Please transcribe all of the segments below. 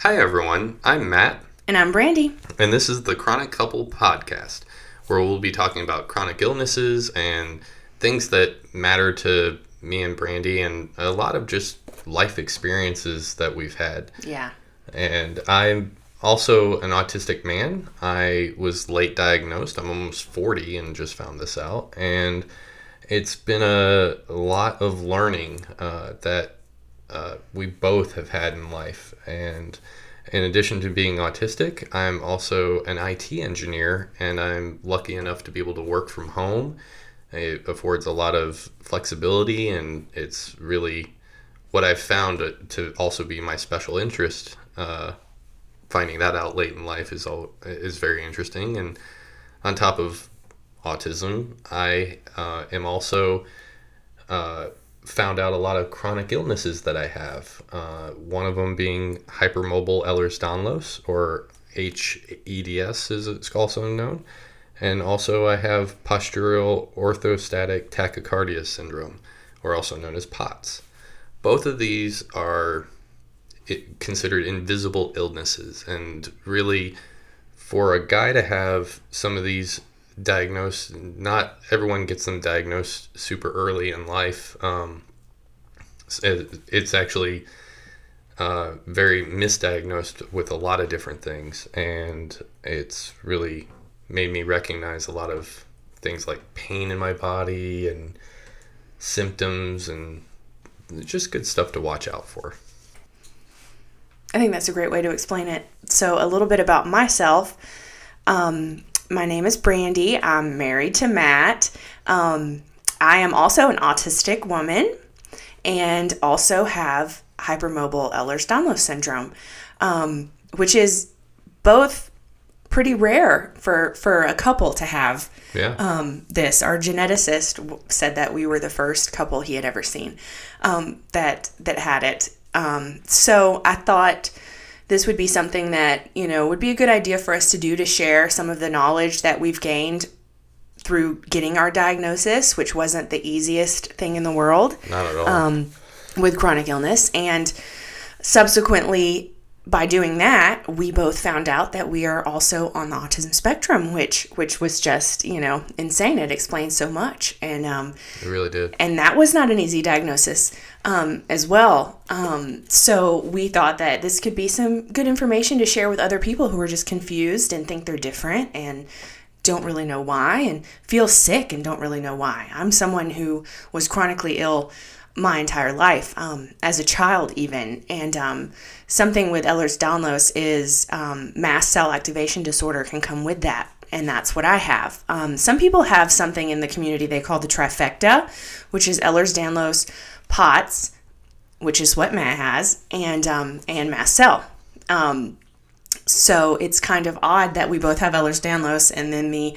Hi, everyone. I'm Matt, And I'm Brandy. and this is the Chronic Couple Podcast, where we'll be talking about chronic illnesses and things that matter to me and Brandy, and a lot of just life experiences that we've had. Yeah. And I'm also an autistic man. I was late diagnosed. I'm almost 40 and just found this out. And it's been a, lot of learning uh, that uh, we both have had in life. And in addition to being autistic, I'm also an IT engineer, and I'm lucky enough to be able to work from home. It affords a lot of flexibility, and it's really what I've found to also be my special interest. Uh, finding that out late in life is all is very interesting. And on top of autism, I uh, am also uh, found out a lot of chronic illnesses that I have. Uh, one of them being hypermobile Ehlers-Danlos, or HEDS, as it's also known. And also, I have postural orthostatic tachycardia syndrome, or also known as POTS. Both of these are considered invisible illnesses, and really, for a guy to have some of these diagnosed, not everyone gets them diagnosed super early in life. Um, it's actually uh, very misdiagnosed with a lot of different things, and it's really made me recognize a lot of things like pain in my body and symptoms and just good stuff to watch out for. I think that's a great way to explain it. So, a little bit about myself. Um, my name is Brandy. I'm married to Matt. Um, I am also an autistic woman and also have hypermobile Ehlers-Danlos syndrome, um, which is both pretty rare for, for a couple to have Yeah. um, this. Our geneticist said that we were the first couple he had ever seen um, that that had it. Um, so I thought this would be something that you know would be a good idea for us to do to share some of the knowledge that we've gained through getting our diagnosis, which wasn't the easiest thing in the world Not at all. um, with chronic illness. And subsequently, by doing that, we both found out that we are also on the autism spectrum, which which was just you know insane. It explains so much, and um, it really did. and that was not an easy diagnosis um, as well. Um, so we thought that this could be some good information to share with other people who are just confused and think they're different and don't really know why and feel sick and don't really know why. I'm someone who was chronically ill my entire life, um, as a child even, and um, something with Ehlers-Danlos is um, mast cell activation disorder can come with that and that's what I have. Um, some people have something in the community they call the trifecta, which is Ehlers-Danlos, POTS, which is what Matt has, and um, and mast cell. Um, so it's kind of odd that we both have Ehlers-Danlos, and then the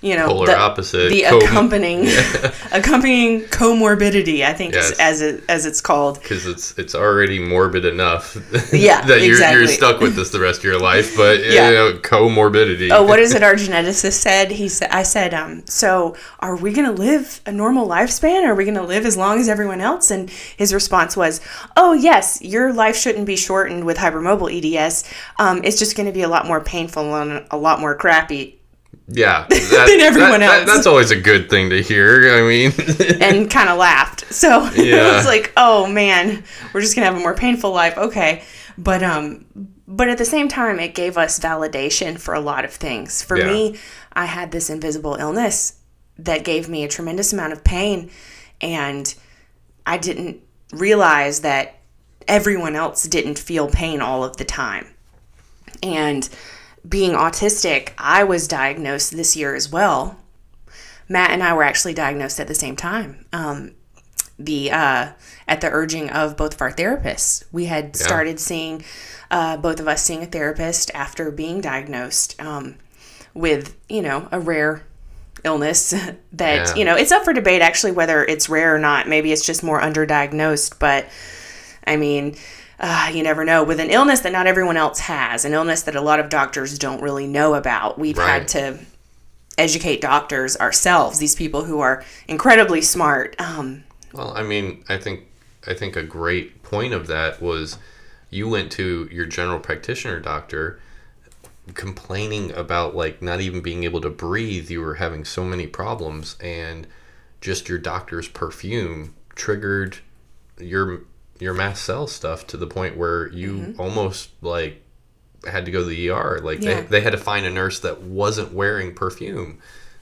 you know Polar the, opposite. the Co- accompanying accompanying comorbidity, I think, Yes. is, as it, as it's called. because it's it's already morbid enough Yeah, that you're, exactly. you're stuck with this the rest of your life but Yeah. you know comorbidity Oh, what is it? Our geneticist said. He said, "I said, um, so are we going to live a normal lifespan? Are we going to live as long as everyone else?" And his response was, "Oh, yes, your life shouldn't be shortened with hypermobile EDS. Um, it's just going to be a lot more painful and a lot more crappy." Yeah that, Than everyone that- that- else. that's always a good thing to hear i mean And kind of laughed. So it was like, "Oh man, we're just going to have a more painful life." Okay, but um, but at the same time, it gave us validation for a lot of things. For Yeah. me, I had this invisible illness that gave me a tremendous amount of pain, and I didn't realize that everyone else didn't feel pain all of the time. And being autistic, I was diagnosed this year as well. Matt and I were actually diagnosed at the same time. Um, the uh, at the urging of both of our therapists, we had started seeing uh, both of us seeing a therapist after being diagnosed um, with you know a rare illness that Yeah. you know it's up for debate actually whether it's rare or not. Maybe it's just more underdiagnosed, but I mean. Uh, you never know. With an illness that not everyone else has, an illness that a lot of doctors don't really know about, we've Right. had to educate doctors ourselves, these people who are incredibly smart. Um, Well, I mean, I think I think a great point of that was you went to your general practitioner doctor complaining about like not even being able to breathe. You were having so many problems and just your doctor's perfume triggered your your mast cell stuff to the point where you almost like had to go to the ER. Like Yeah. they, they had to find a nurse that wasn't wearing perfume.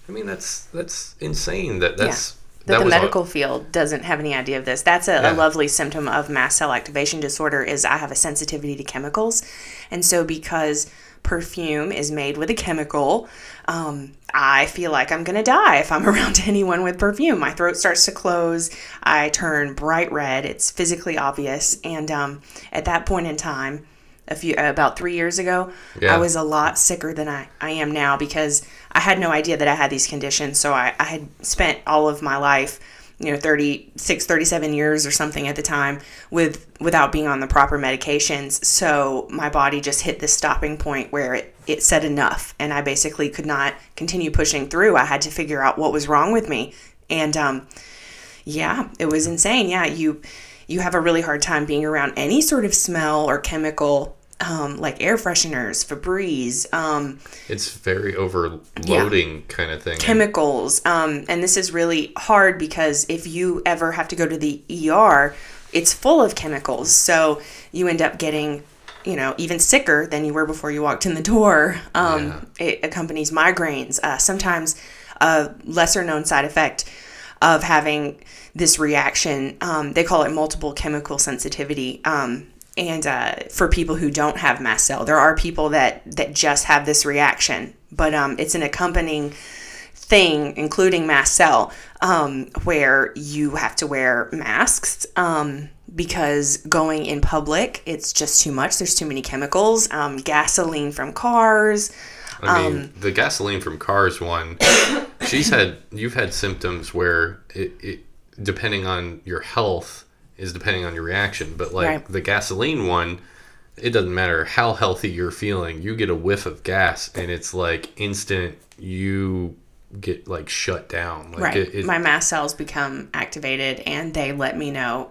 I mean that's that's insane. That that's that, the was all- medical field doesn't have any idea of this. That's a, Yeah. a lovely symptom of mast cell activation disorder is I have a sensitivity to chemicals. And so because perfume is made with a chemical, um, I feel like I'm going to die if I'm around anyone with perfume. My throat starts to close. I turn bright red. It's physically obvious. And um, at that point in time, a few about three years ago, Yeah. I was a lot sicker than I, I am now because I had no idea that I had these conditions. So I, I had spent all of my life, you know, 36, 37 years or something at the time with without being on the proper medications. So my body just hit this stopping point where it, it said enough and I basically could not continue pushing through. I had to figure out what was wrong with me. And um, yeah, it was insane. Yeah, you you have a really hard time being around any sort of smell or chemical, um, like air fresheners, Febreze, um, It's very overloading kind of thing. chemicals. Um, and this is really hard because if you ever have to go to the ER, it's full of chemicals. So you end up getting, you know, even sicker than you were before you walked in the door. Um, It accompanies migraines. Uh, sometimes a lesser known side effect of having this reaction, um, they call it multiple chemical sensitivity. Um, and uh, for people who don't have mast cell, there are people that that just have this reaction, but um, it's an accompanying thing, including mast cell, um, where you have to wear masks um, because going in public, it's just too much. There's too many chemicals, um, gasoline from cars. I mean, um, the gasoline from Cars one, she's had, you've had symptoms where it, it, depending on your health, is depending on your reaction. But like Right. the gasoline one, it doesn't matter how healthy you're feeling, you get a whiff of gas and it's like instant, you get like shut down. Like Right. It, it, My mast cells become activated and they let me know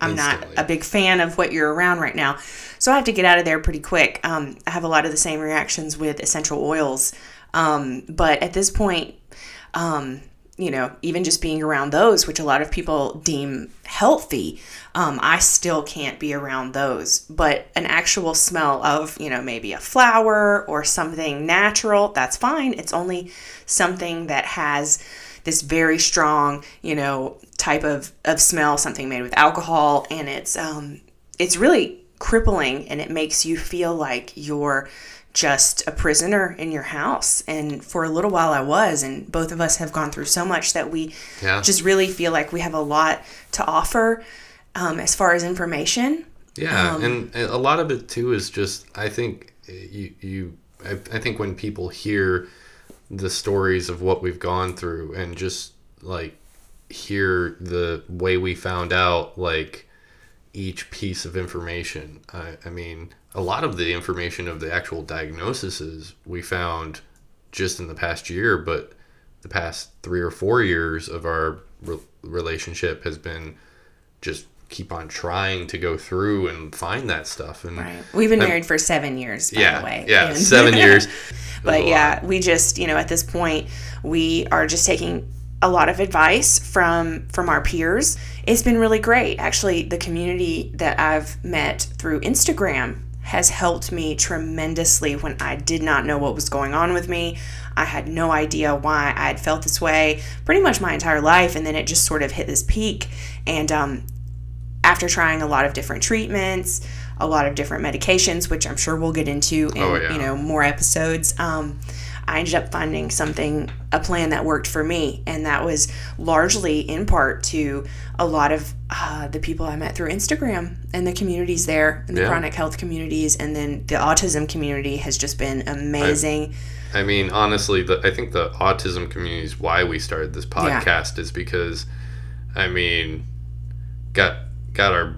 I'm Instantly. not a big fan of what you're around right now. So I have to get out of there pretty quick. Um, I have a lot of the same reactions with essential oils. Um, but at this point, um, you know, even just being around those, which a lot of people deem healthy, um, I still can't be around those. But an actual smell of, you know, maybe a flower or something natural, that's fine. It's only something that has this very strong, you know, type of, of smell, something made with alcohol, and it's um, it's really crippling, and it makes you feel like you're just a prisoner in your house. And for a little while, I was, and both of us have gone through so much that we Yeah. just really feel like we have a lot to offer um, as far as information. Yeah, Um, and a lot of it too is just I think you you I, I think when people hear the stories of what we've gone through and just like hear the way we found out like each piece of information. I, I mean, a lot of the information of the actual diagnoses we found just in the past year, but the past three or four years of our re- relationship has been just keep on trying to go through and find that stuff. And Right. We've been married for seven years, by yeah, the way. yeah, and- seven years. but It was a yeah, lot. we just, you know, at this point, we are just taking a lot of advice from from our peers. It's been really great. Actually, the community that I've met through Instagram has helped me tremendously when I did not know what was going on with me. I had no idea why I had felt this way pretty much my entire life and then it just sort of hit this peak and um after trying a lot of different treatments, a lot of different medications, which I'm sure we'll get into in Oh, yeah. you know more episodes. Um, I ended up finding something, a plan that worked for me, and that was largely in part to a lot of uh, the people I met through Instagram and the communities there, and the Yeah. chronic health communities, and then the autism community has just been amazing. I mean, honestly, the, I think the autism community is why we started this podcast is because, I mean, got got our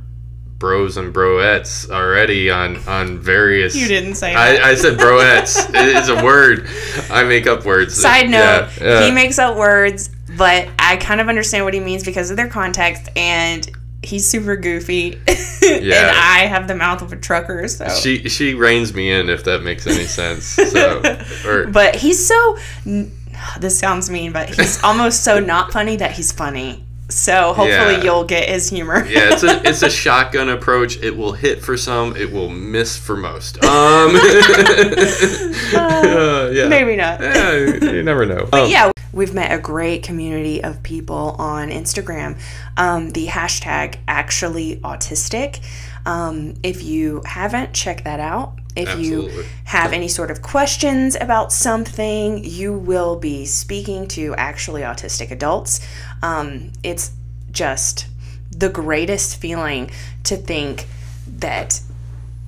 bros and broettes already on on various. You didn't say that. I, I said broettes. it is a word. I make up words. Side note, Yeah, yeah. he makes up words, but I kind of understand what he means because of their context, and he's super goofy. Yeah. and I have the mouth of a trucker, so. She she reins me in if that makes any sense. So or but he's so. This sounds mean, but he's almost so not funny that he's funny. So hopefully Yeah. you'll get his humor. yeah, it's a it's a shotgun approach. It will hit for some. It will miss for most. Um, uh, yeah. Maybe not. Yeah, you never know. But Um, yeah, we've met a great community of people on Instagram. Um, the hashtag actually autistic. Um, if you haven't, check that out. If you have any sort of questions about something, you will be speaking to actually autistic adults. Um, it's just the greatest feeling to think that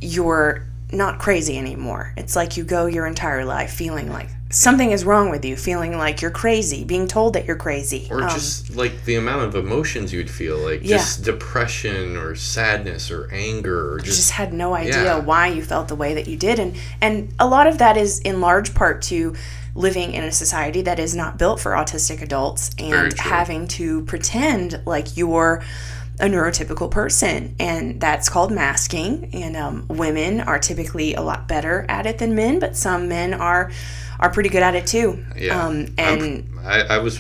you're not crazy anymore. It's like you go your entire life feeling like something is wrong with you, feeling like you're crazy, being told that you're crazy. or Um, just like the amount of emotions you'd feel, like Yeah. just depression or sadness or anger or just, just, had no idea Yeah. why you felt the way that you did and and a lot of that is in large part to living in a society that is not built for autistic adults and having to pretend like you're a neurotypical person and that's called masking and um, women are typically a lot better at it than men but some men are are pretty good at it too yeah. um, and I, I was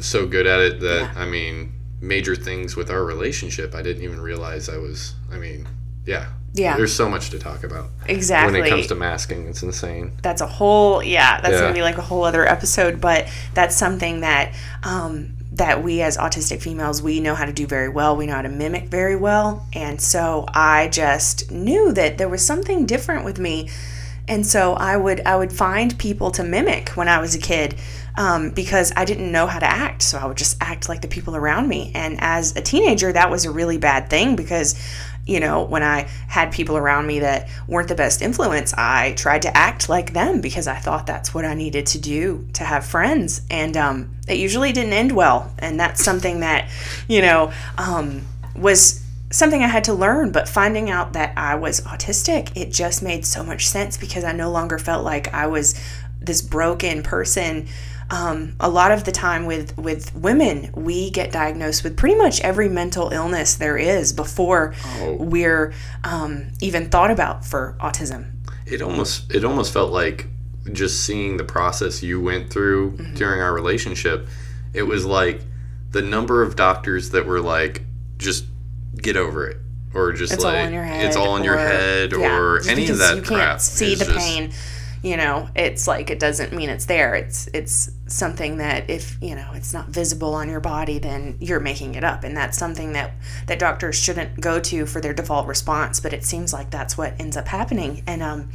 so good at it that Yeah. I mean, major things with our relationship, I didn't even realize I was. I mean, yeah. Yeah. There's so much to talk about exactly when it comes to masking. It's insane. that's a whole yeah that's Yeah. gonna be like a whole other episode but that's something that um, that we as autistic females we know how to do very well we know how to mimic very well and so i just knew that there was something different with me and so i would i would find people to mimic when i was a kid um, because i didn't know how to act so i would just act like the people around me and as a teenager that was a really bad thing because you know, when I had people around me that weren't the best influence, I tried to act like them because I thought that's what I needed to do to have friends. And um, it usually didn't end well. And that's something that, you know, um, was something I had to learn. But finding out that I was autistic, it just made so much sense because I no longer felt like I was this broken person um, a lot of the time with with women we get diagnosed with pretty much every mental illness there is before Oh. we're um, even thought about for autism It almost it almost felt like just seeing the process you went through Mm-hmm. during our relationship. It was like the number of doctors that were like, just get over it, or just it's like all in your head it's all in your head, yeah, or just any of that you crap. can't see the just- pain you know it's like it doesn't mean it's there it's it's something that if you know it's not visible on your body then you're making it up and that's something that that doctors shouldn't go to for their default response but it seems like that's what ends up happening and um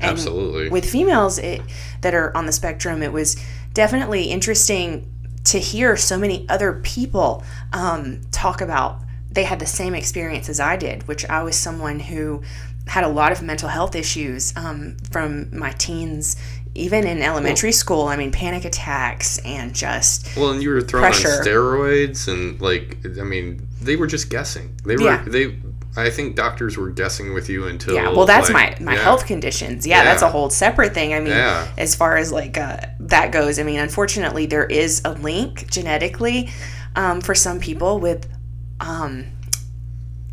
and Absolutely. with females it, that are on the spectrum it was definitely interesting to hear so many other people um, talk about they had the same experience as i did which i was someone who had a lot of mental health issues um, from my teens even in elementary school i mean panic attacks and just Well, and you were thrown pressure. on steroids, and like, I mean, they were just guessing. They were Yeah. they. I think doctors were guessing with you until. yeah well that's like, my my yeah. health conditions yeah, that's a whole separate thing i mean Yeah. as far as like uh, that goes i mean unfortunately there is a link genetically um, for some people with um,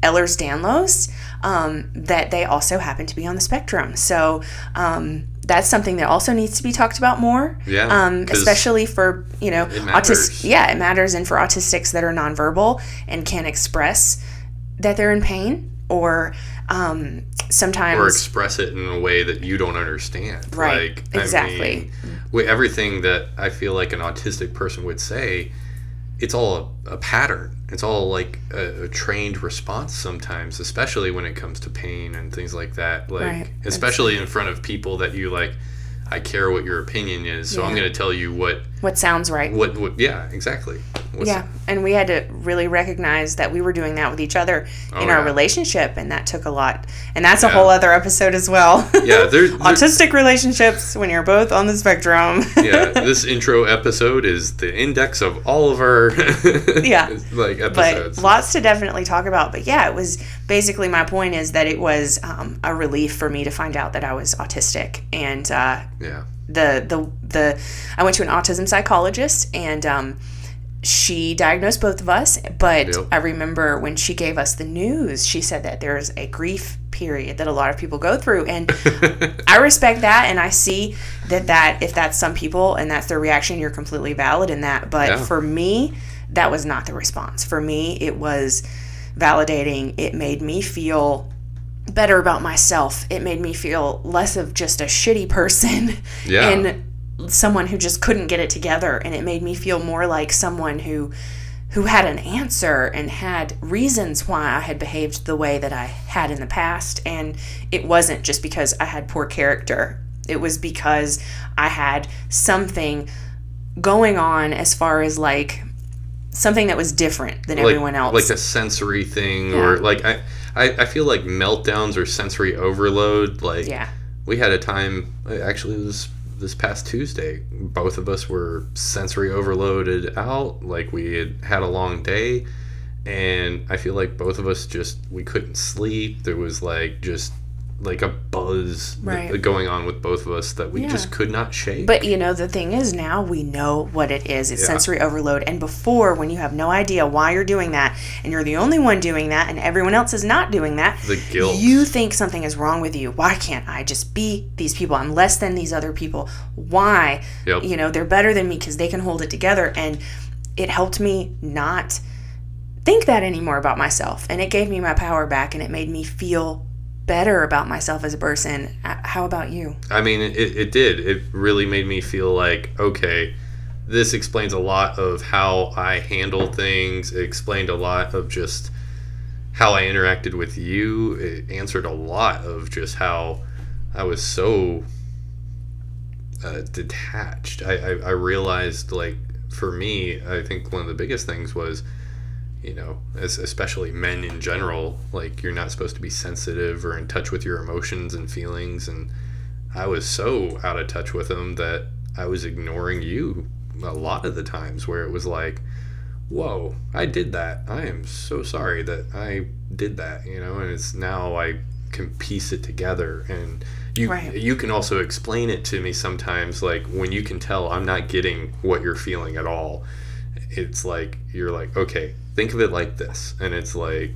ehlers-danlos um, that they also happen to be on the spectrum so um, that's something that also needs to be talked about more Yeah, um, especially for you know matters. autis- yeah it matters and for autistics that are nonverbal and can't express that they're in pain or um, sometimes or express it in a way that you don't understand. Right, Like, exactly. I mean, with everything that I feel like an autistic person would say, it's all a, a pattern. It's all like a, a trained response sometimes, especially when it comes to pain and things like that. Like, Right. especially in front of people that you like. I care what your opinion is, so I'm going to tell you what what sounds right. what, what yeah exactly What's- Yeah, and we had to really recognize that we were doing that with each other in our yeah. relationship, and that took a lot. And that's a whole other episode as well. yeah there's there, autistic relationships when you're both on the spectrum. yeah this intro episode is the index of all of our Yeah. like episodes. but lots to definitely talk about. But yeah, it was basically my point is that it was um, a relief for me to find out that I was autistic, and uh, yeah the the the I went to an autism psychologist and um, she diagnosed both of us. But Yep. I remember when she gave us the news, she said that there's a grief period that a lot of people go through, and I respect that, and I see that that if that's some people and that's their reaction, you're completely valid in that. But Yeah. for me, that was not the response. For me, it was validating. It made me feel better about myself. It made me feel less of just a shitty person Yeah. and someone who just couldn't get it together and it made me feel more like someone who who had an answer and had reasons why I had behaved the way that I had in the past and it wasn't just because I had poor character. It was because I had something going on as far as like something that was different than like, everyone else. like a sensory thing or like I, I i feel like meltdowns or sensory overload like yeah. we had a time actually this this past tuesday both of us were sensory overloaded out like we had had a long day and i feel like both of us just we couldn't sleep there was like just like a buzz Right. going on with both of us that we Yeah. just could not shake But you know, the thing is now we know what it is. It's Yeah. sensory overload. And before, when you have no idea why you're doing that, and you're the only one doing that, and everyone else is not doing that, the guilt you think something is wrong with you. Why can't I just be these people? I'm less than these other people. Why? Yep. You know, they're better than me because they can hold it together. And it helped me not think that anymore about myself. And it gave me my power back and it made me feel better about myself as a person. Uh, How about you? I mean, it, it did. It really made me feel like, okay, this explains a lot of how I handle things. It explained a lot of just how I interacted with you. It answered a lot of just how I was so uh, detached. I, I, I realized, like, for me, I think one of the biggest things was you know, as especially men in general, like you're not supposed to be sensitive or in touch with your emotions and feelings. And I was so out of touch with them that I was ignoring you a lot of the times where it was like, whoa, I did that. I am so sorry that I did that, you know, and it's now I can piece it together and you Right. you can also explain it to me sometimes like when you can tell I'm not getting what you're feeling at all it's like you're like okay think of it like this and it's like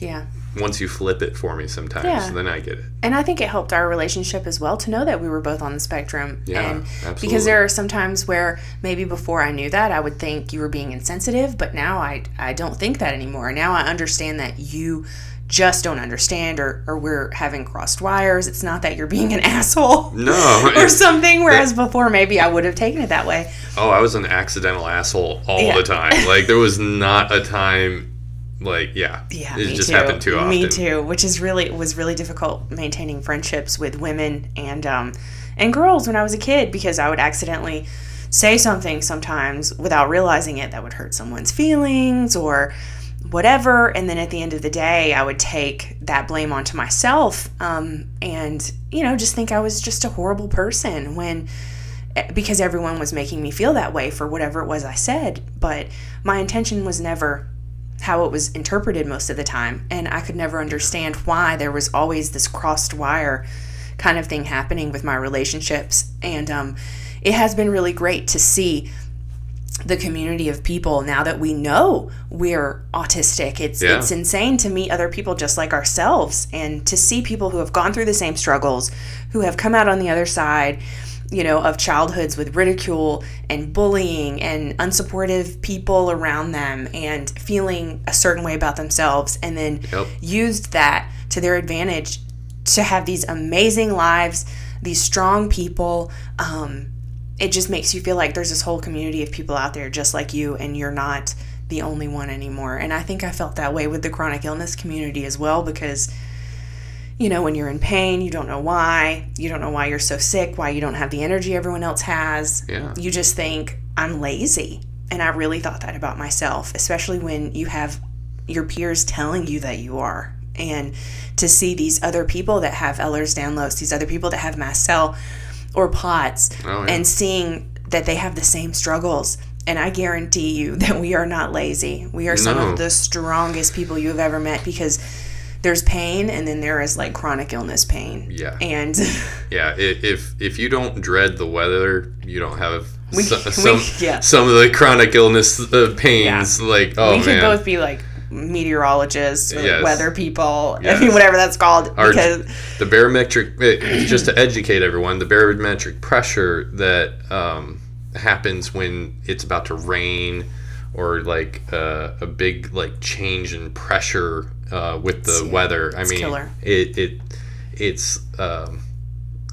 Yeah. once you flip it for me sometimes Yeah. then I get it And I think it helped our relationship as well to know that we were both on the spectrum. Yeah, and absolutely. because there are some times where maybe before I knew that I would think you were being insensitive, but now I I don't think that anymore. Now I understand that you just don't understand or, or we're having crossed wires. It's not that you're being an asshole. no Or something, whereas before maybe I would have taken it that way. oh I was an accidental asshole all Yeah. the time like there was not a time like yeah Yeah, it just too. happened too often Me too, which is really was really difficult maintaining friendships with women and um and girls when I was a kid because I would accidentally say something sometimes without realizing it that would hurt someone's feelings or whatever and then at the end of the day I would take that blame onto myself um, and you know just think I was just a horrible person when because everyone was making me feel that way for whatever it was I said but my intention was never how it was interpreted most of the time and i could never understand why there was always this crossed wire kind of thing happening with my relationships and um, it has been really great to see the community of people now that we know we're autistic it's Yeah. it's insane to meet other people just like ourselves and to see people who have gone through the same struggles who have come out on the other side you know of childhoods with ridicule and bullying and unsupportive people around them and feeling a certain way about themselves and then Yep. used that to their advantage to have these amazing lives these strong people um, it just makes you feel like there's this whole community of people out there just like you and you're not the only one anymore and i think i felt that way with the chronic illness community as well because you know when you're in pain you don't know why you don't know why you're so sick why you don't have the energy everyone else has Yeah. you just think I'm lazy. And I really thought that about myself, especially when you have your peers telling you that you are. And to see these other people that have Ehlers-Danlos, these other people that have mast cell or POTS, Oh, yeah. and seeing that they have the same struggles. And I guarantee you that we are not lazy. We are some of the strongest people you have ever met because there's pain and then there is like chronic illness pain. Yeah. And Yeah, if if you don't dread the weather, you don't have We- so- we- some yeah. some of the chronic illness uh, pains. Like oh we man, could both be like meteorologists Yes. weather people. I mean, whatever that's called. Our- because the barometric eh, just to educate everyone the barometric pressure that um, happens when it's about to rain or like uh, a big like change in pressure uh, with the Yeah, weather i mean killer. it it it's um,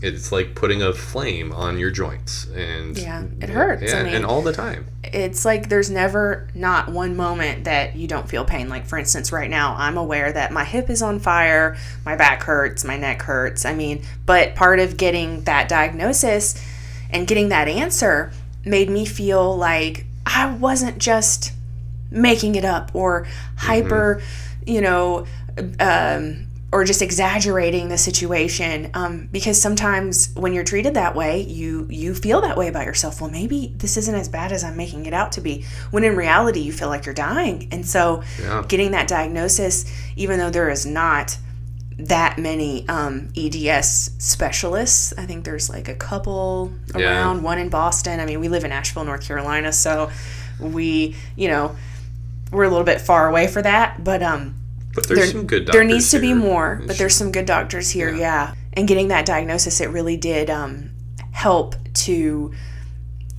it's like putting a flame on your joints and Yeah, it hurts, yeah, I mean- and all the time it's like there's never not one moment that you don't feel pain. Like, for instance, right now, I'm aware that my hip is on fire, my back hurts, my neck hurts. I mean, but part of getting that diagnosis and getting that answer made me feel like I wasn't just making it up or hyper, you know, um, or just exaggerating the situation. Um, because sometimes when you're treated that way, you you feel that way about yourself. Well, maybe this isn't as bad as I'm making it out to be. When in reality, you feel like you're dying. And so, Yeah. getting that diagnosis, even though there is not that many um, EDS specialists. I think there's like a couple Yeah. around, one in Boston. I mean, we live in Asheville, North Carolina, so we, you know, we're a little bit far away for that. But um, but there's there, some good doctors there needs to be more, but there's some good doctors here, yeah. And getting that diagnosis, it really did um, help to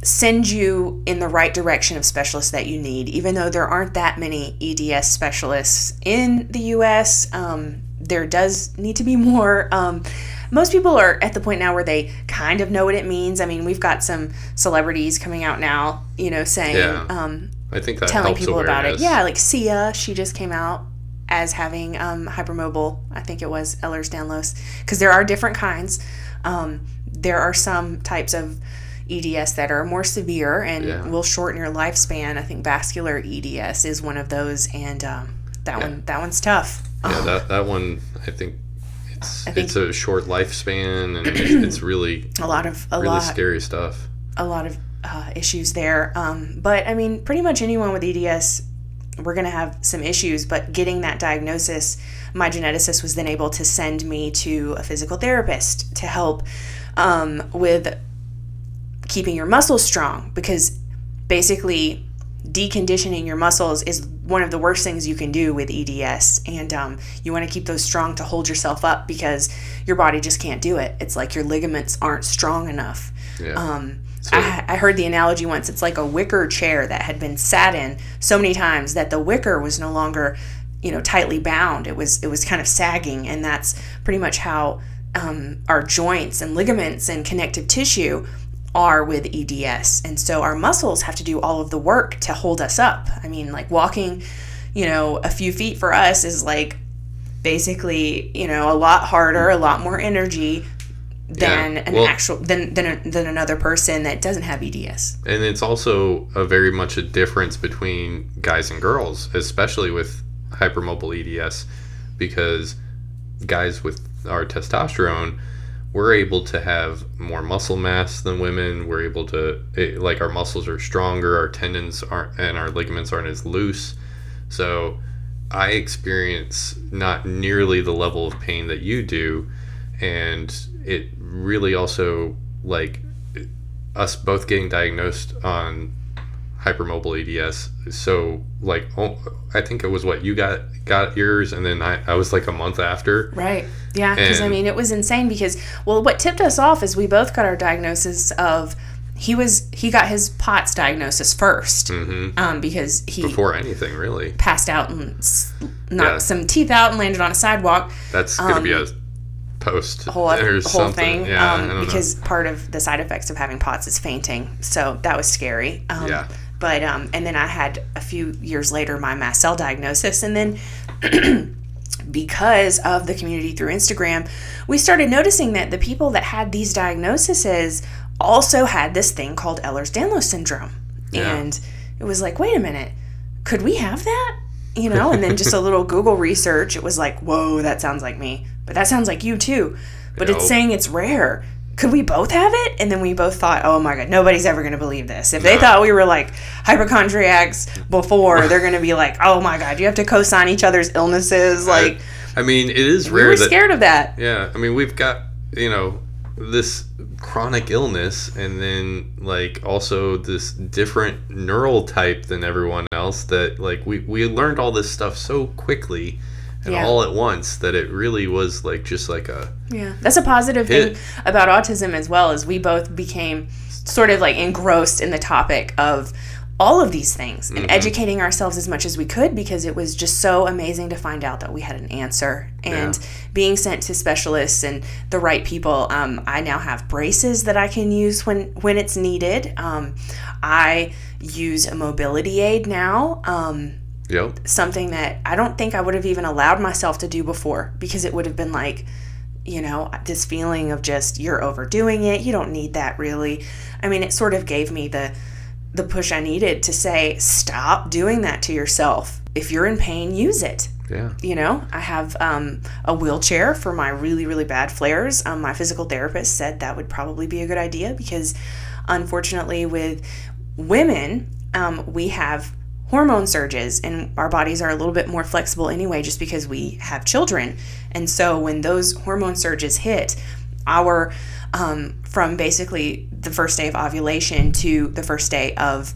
send you in the right direction of specialists that you need. Even though there aren't that many EDS specialists in the U.S., um, there does need to be more. Um, most people are at the point now where they kind of know what it means. I mean, we've got some celebrities coming out now, you know, saying, Yeah. um, i think that telling people about it. Yeah, like Sia, she just came out as having um, hypermobile. I think it was Ehlers-Danlos, because there are different kinds. Um, there are some types of EDS that are more severe and Yeah. will shorten your lifespan. I think vascular EDS is one of those, and um, that one that one's tough. yeah that, that one i think it's I think- it's a short lifespan and it's, it's really A lot of a really lot scary stuff a lot of uh, issues there. Um, but I mean, pretty much anyone with EDS, we're going to have some issues. But getting that diagnosis, my geneticist was then able to send me to a physical therapist to help um, with keeping your muscles strong because basically deconditioning your muscles is one of the worst things you can do with EDS. And um, you want to keep those strong to hold yourself up because your body just can't do it. It's like your ligaments aren't strong enough. yeah Um, I, I heard the analogy once. It's like a wicker chair that had been sat in so many times that the wicker was no longer, you know, tightly bound. It was it was kind of sagging, and that's pretty much how um, our joints and ligaments and connective tissue are with EDS. And so our muscles have to do all of the work to hold us up. I mean, like walking, you know, a few feet for us is like basically, you know, a lot harder, a lot more energy than Yeah, an well- actual than than, a, than another person that doesn't have EDS. and it's also a very much a difference between guys and girls especially with hypermobile eds because guys with our testosterone we're able to have more muscle mass than women we're able to it, like our muscles are stronger our tendons aren't and our ligaments aren't as loose so i experience not nearly the level of pain that you do and it really also like us both getting diagnosed on hypermobile EDS. So like, oh, I think it was what you got got yours, and then I, I was like a month after. Right. Yeah, because I mean, it was insane. Because well, what tipped us off is we both got our diagnosis of he was he got his POTS diagnosis 1st um, because he Before anything, really, passed out and knocked Yeah. some teeth out and landed on a sidewalk. that's gonna be a post whole whole something. thing Yeah, um, because part of the side effects of having POTS is fainting. So that was scary. Um, Yeah. But um, and then I had a few years later my mast cell diagnosis, and then because of the community through Instagram, we started noticing that the people that had these diagnoses also had this thing called Ehlers-Danlos syndrome. Yeah. And it was like, wait a minute, could we have that? You know, and then just a little Google research, it was like, whoa, that sounds like me. But that sounds like you too. But it's saying it's rare. Could we both have it? And then we both thought, oh my God, nobody's ever going to believe this. If they thought we were like hypochondriacs before, they're going to be like, oh my God, you have to co sign each other's illnesses. Like, I mean, it is we rare were that scared of that. Yeah, I mean, we've got you know this chronic illness, and then like also this different neural type than everyone else. That like we we learned all this stuff so quickly and Yeah. all at once that it really was like just like a Yeah, that's a positive Hit. thing about autism as well. Is we both became sort of like engrossed in the topic of all of these things and educating ourselves as much as we could because it was just so amazing to find out that we had an answer and being sent to specialists and the right people. Um, I now have braces that I can use when when it's needed. Um, I use a mobility aid now. Um, yep. something that I don't think I would have even allowed myself to do before because it would have been like, you know, this feeling of just you're overdoing it. You don't need that really. I mean, it sort of gave me the the push I needed to say stop doing that to yourself. If you're in pain, use it. Yeah. You know, I have um, a wheelchair for my really, really bad flares. Um, my physical therapist said that would probably be a good idea because, unfortunately, with women, um, we have hormone surges and our bodies are a little bit more flexible anyway just because we have children. And so when those hormone surges hit, our um, from basically the first day of ovulation to the first day of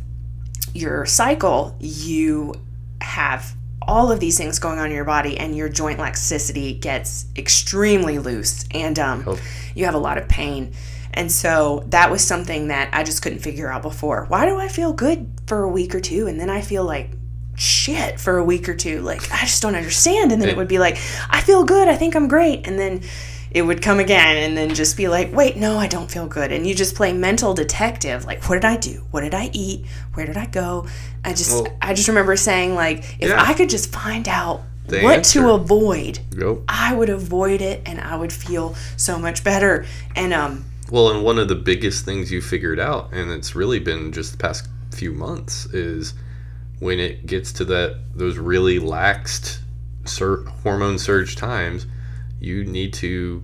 your cycle, you have all of these things going on in your body, and your joint laxity gets extremely loose, and um, Oh. you have a lot of pain. And so that was something that I just couldn't figure out before. Why do I feel good for a week or two, and then I feel like shit for a week or two? Like, I just don't understand. And then it would be like, I feel good, I think I'm great. And then it would come again and then just be like, wait, no, I don't feel good. And you just play mental detective. Like, what did I do? What did I eat? Where did I go? I just, Well- I just remember saying, like, if Yeah. I could just find out The what answer. to avoid, Yep. I would avoid it and I would feel so much better. And, um, Well, and one of the biggest things you figured out, and it's really been just the past few months, is when it gets to that those really laxed sur- hormone surge times, you need to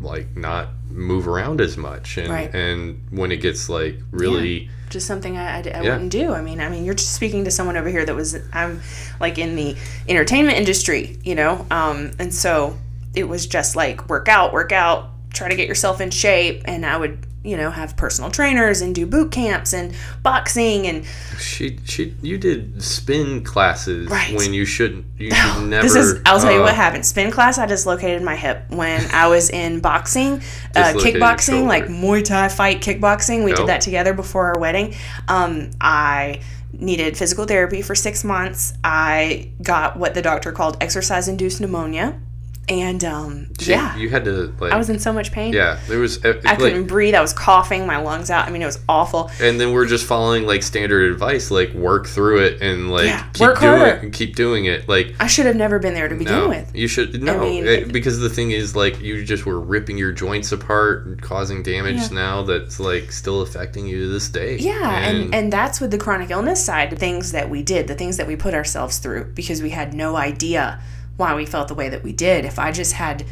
like not move around as much, and Right. and when it gets like really just something I, I, I Yeah. wouldn't do. I mean, I mean, you're just speaking to someone over here that was I'm like in the entertainment industry, you know, um, and so it was just like work out, work out, try to get yourself in shape, and I would you know have personal trainers and do boot camps and boxing and she she you did spin classes Right. when you shouldn't you should never. this is I'll tell you uh, what happened. Spin class, I dislocated my hip when I was in boxing, uh, kickboxing, like. Muay Thai fight kickboxing. We did that together before our wedding. Um, I needed physical therapy for six months. I got what the doctor called exercise induced pneumonia, and um, she- yeah, you had to like I was in so much pain. yeah there was uh, I like, couldn't breathe. I was coughing my lungs out. I mean, it was awful. and then we're just following like standard advice like work through it and like Yeah, keep work doing harder. it keep doing it like I should have never been there to begin no with. you should no mean- eh, because the thing is like you just were ripping your joints apart and causing damage Yeah. now that's like still affecting you to this day Yeah, and, and that's with the chronic illness side, the things that we did, the things that we put ourselves through because we had no idea why we felt the way that we did. If I just had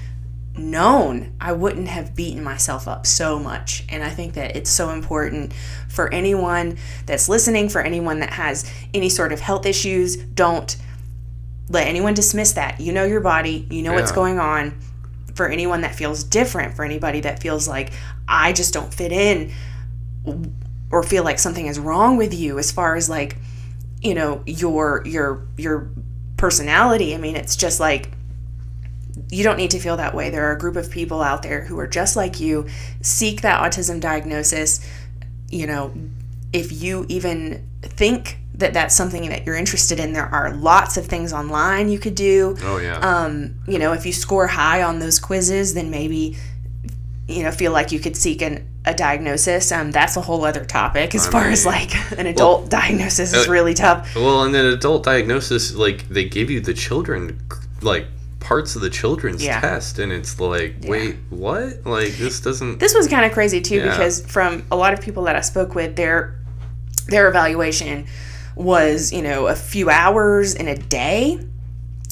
known, I wouldn't have beaten myself up so much. And I think that it's so important for anyone that's listening, for anyone that has any sort of health issues, don't let anyone dismiss that. You know your body, you know what's going on. For anyone that feels different, for anybody that feels like I just don't fit in, or feel like something is wrong with you as far as like you know your your your personality. I mean it's just like you don't need to feel that way. There are a group of people out there who are just like you. Seek that autism diagnosis. You know if you even think that that's something that you're interested in there are lots of things online you could do. Oh yeah. Um, you know, if you score high on those quizzes, then maybe, you know, feel like you could seek an, a diagnosis. Um, that's a whole other topic as I far as like an adult diagnosis is uh, really tough. well and then adult diagnosis like they give you the children like parts of the children's Yeah. test and it's like wait what like this doesn't This was kind of crazy too Yeah. because from a lot of people that I spoke with, they're their evaluation was, you know, a few hours in a day.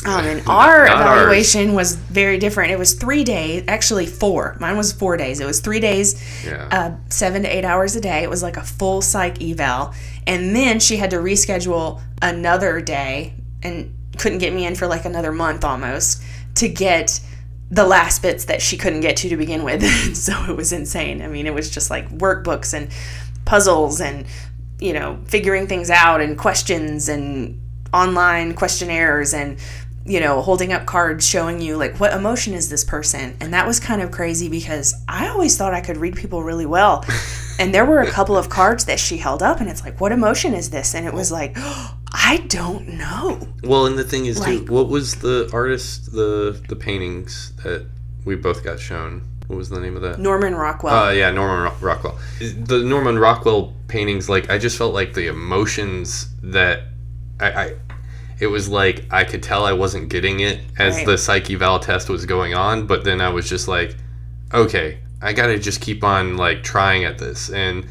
Um, and our Not ours. evaluation was very different. It was three days, actually four. Mine was four days. It was three days, Yeah. uh, seven to eight hours a day. It was like a full psych eval. And then she had to reschedule another day and couldn't get me in for like another month almost to get the last bits that she couldn't get to to begin with. so it was insane. I mean, it was just like workbooks and puzzles and, you know, figuring things out and questions and online questionnaires and you know, holding up cards showing you like what emotion is this person. And that was kind of crazy because I always thought I could read people really well. and there were a couple of cards that she held up and it's like, what emotion is this? And it was like, I don't know. Well, and the thing is, Like- too, what was the artist, the the paintings that we both got shown? What was the name of that? Norman Rockwell. Uh, yeah, Norman Ro- Rockwell. The Norman Rockwell paintings, like I just felt like the emotions that I, I it was like I could tell I wasn't getting it as Right. the psych eval test was going on, but then I was just like, okay, I gotta just keep on like trying at this, and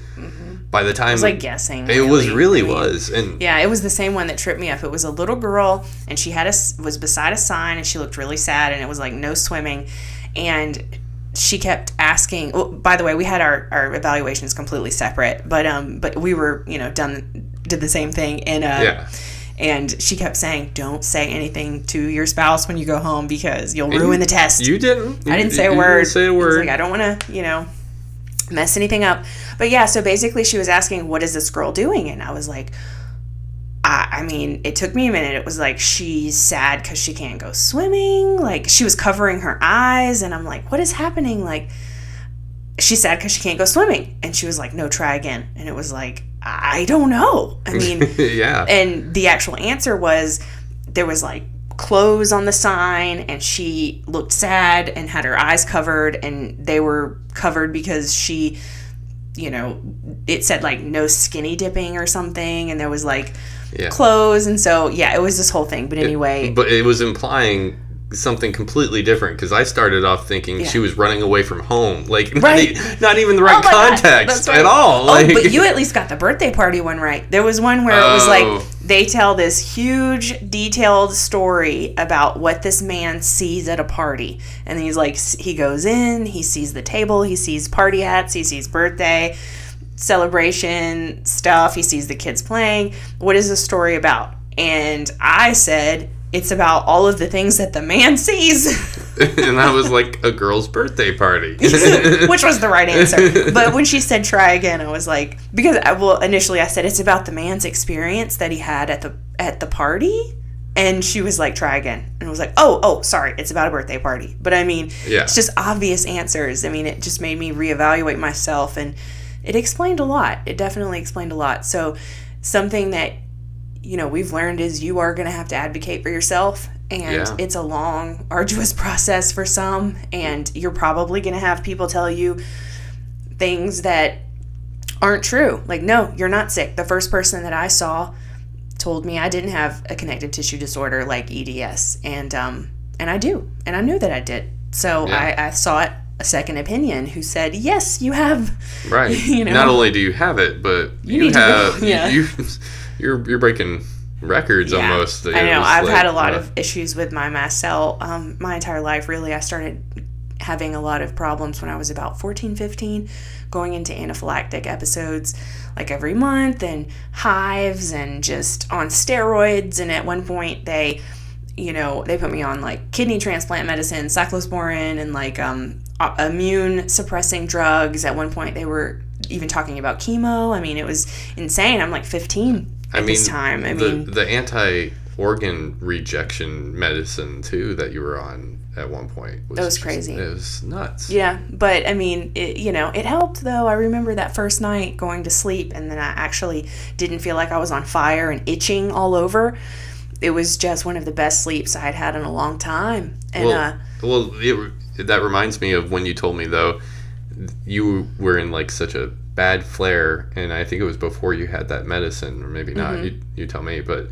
by the time it was like guessing. it was really I mean, was, and Yeah, it was the same one that tripped me up. It was a little girl, and she had a was beside a sign, and she looked really sad, and it was like no swimming, and she kept asking. Well, by the way, we had our our evaluations completely separate, but um, but we were you know done did the same thing, and uh, yeah. And she kept saying, "Don't say anything to your spouse when you go home because you'll ruin the test." You didn't. I didn't say a word. Didn't say a I was word. like, I don't want to, you know, mess anything up. But yeah, so basically, she was asking, "What is this girl doing?" And I was like, I, I mean, it took me a minute. It was like she's sad because she can't go swimming. Like she was covering her eyes, and I'm like, "What is happening?" Like she's sad because she can't go swimming, and she was like, "No, try again." And it was like, I don't know. I mean, yeah. and the actual answer was there was like clothes on the sign and she looked sad and had her eyes covered and they were covered because she you know it said like no skinny dipping or something and there was like Yeah. clothes and so yeah it was this whole thing but anyway But it was implying something completely different because I started off thinking Yeah. she was running away from home, like not, Right. e- not even the right Oh context right. at all. Oh, Like, but you at least got the birthday party one right. There was one where it was Oh. like they tell this huge detailed story about what this man sees at a party. And he's like he goes in, he sees the table, he sees party hats, he sees birthday celebration stuff, he sees the kids playing. What is the story about? And I said it's about all of the things that the man sees. and that was like a girl's birthday party. which was the right answer. But when she said try again, I was like, because I, well, initially I said it's about the man's experience that he had at the at the party, and she was like, try again, and I was like, oh, oh, sorry, it's about a birthday party. But I mean, Yeah. it's just obvious answers. I mean, it just made me reevaluate myself, and it explained a lot. It definitely explained a lot. So something that you know we've learned is you are going to have to advocate for yourself and Yeah. it's a long arduous process for some and you're probably going to have people tell you things that aren't true like no you're not sick the first person that i saw told me i didn't have a connective tissue disorder like eds and um and i do and i knew that i did so Yeah. I, I sought a second opinion who said yes you have right. You know? Not only do you have it, but you, go- have yeah. you you're you're breaking records Yeah, almost. I know. I've like, had a lot uh, of issues with my mast cell um, my entire life, really. I started having a lot of problems when I was about 14, 15, going into anaphylactic episodes like every month and hives and just on steroids. And at one point, they, you know, they put me on like kidney transplant medicine, cyclosporin, and like um, immune suppressing drugs. At one point, they were even talking about chemo. I mean, it was insane. I'm like 15 at I mean, this time. I the mean, the anti organ rejection medicine too that you were on at one point was That was just- crazy. It was nuts. Yeah, but I mean, it, you know, it helped though. I remember that first night going to sleep, and then I actually didn't feel like I was on fire and itching all over. It was just one of the best sleeps I had had in a long time. And Well, uh, well, it, that reminds me of when you told me though, you were in like such a bad flare, and I think it was before you had that medicine, or maybe not. Mm-hmm. You you tell me, but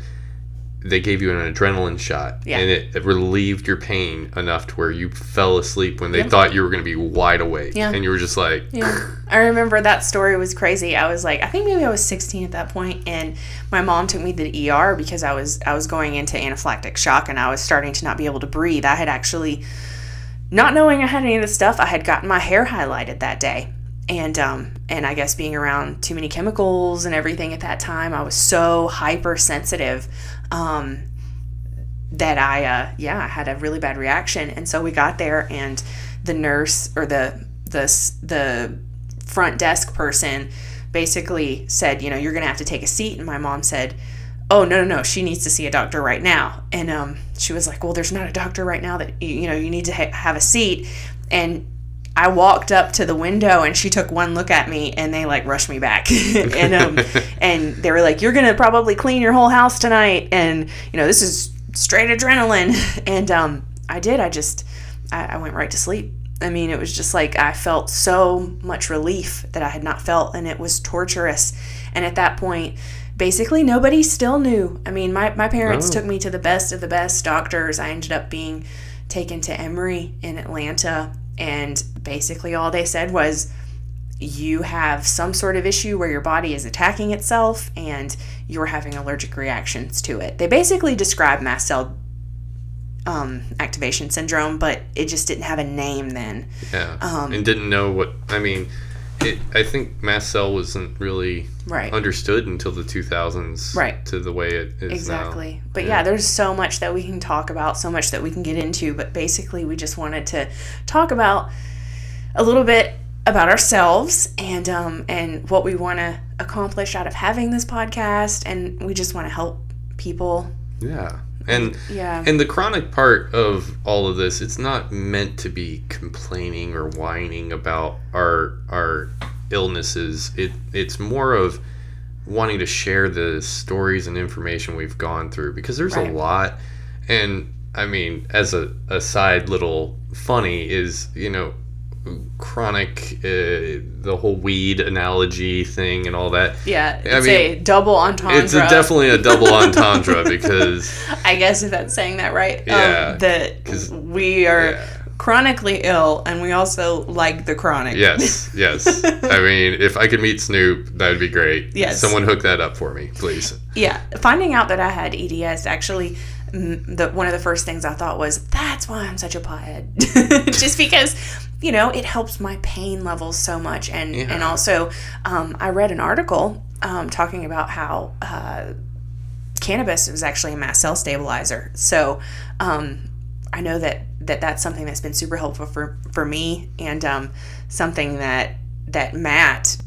they gave you an adrenaline shot Yeah. and it, it relieved your pain enough to where you fell asleep when they thought you were going to be wide awake Yeah. and you were just like Yeah. I remember that story was crazy. I was like, I think maybe I was 16 at that point, and my mom took me to the ER because I was I was going into anaphylactic shock and I was starting to not be able to breathe. I had actually, not knowing I had any of this stuff, I had gotten my hair highlighted that day, and um and I guess being around too many chemicals and everything at that time, I was so hypersensitive. Um, that I, uh, yeah, I had a really bad reaction, and so we got there, and the nurse or the the the front desk person basically said, you know, you're gonna have to take a seat, and my mom said, oh no no no, she needs to see a doctor right now, and um, she was like, well, there's not a doctor right now that you, know you need to ha- have a seat, and I walked up to the window and she took one look at me and they like rushed me back. And um and they were like you're gonna probably clean your whole house tonight. And you know this is straight adrenaline. And um I did. I just I, I went right to sleep. I mean it was just like I felt so much relief that I had not felt and it was torturous. And at that point basically nobody still knew. I mean my, my parents No. took me to the best of the best doctors. I ended up being taken to Emory in Atlanta and basically all they said was you have some sort of issue where your body is attacking itself and you're having allergic reactions to it. They basically describe mast cell um, activation syndrome, but it just didn't have a name then. yeah Um, and didn't know what i mean it, i think mast cell wasn't really Right. understood until the 2000s Right. to the way it is Exactly. But Yeah. yeah. there's so much that we can talk about, so much that we can get into. But basically, we just wanted to talk about a little bit about ourselves and um, and what we want to accomplish out of having this podcast, and we just want to help people. yeah and Yeah. And the chronic part of all of this, it's not meant to be complaining or whining about our our illnesses. It it's more of wanting to share the stories and information we've gone through because there's Right. a lot. And I mean, as a, a side little funny is, you know, chronic uh, the whole weed analogy thing and all that. Yeah, I mean, a double entendre. It's a, definitely a double entendre because I guess if that's saying that right. Yeah, Um, that 'cause- we are yeah. chronically ill, and we also like the chronic. Yes, yes. I mean, if I could meet Snoop, that would be great. Yes. Someone hook that up for me, please. Yeah, finding out that I had EDS actually, the one of the first things I thought was that's why I'm such a pothead, just because you know it helps my pain levels so much, and and also um, I read an article um, talking about how uh, cannabis is actually a mast cell stabilizer. So um, I know that that that's something that's been super helpful for for me, and um, something that that Matt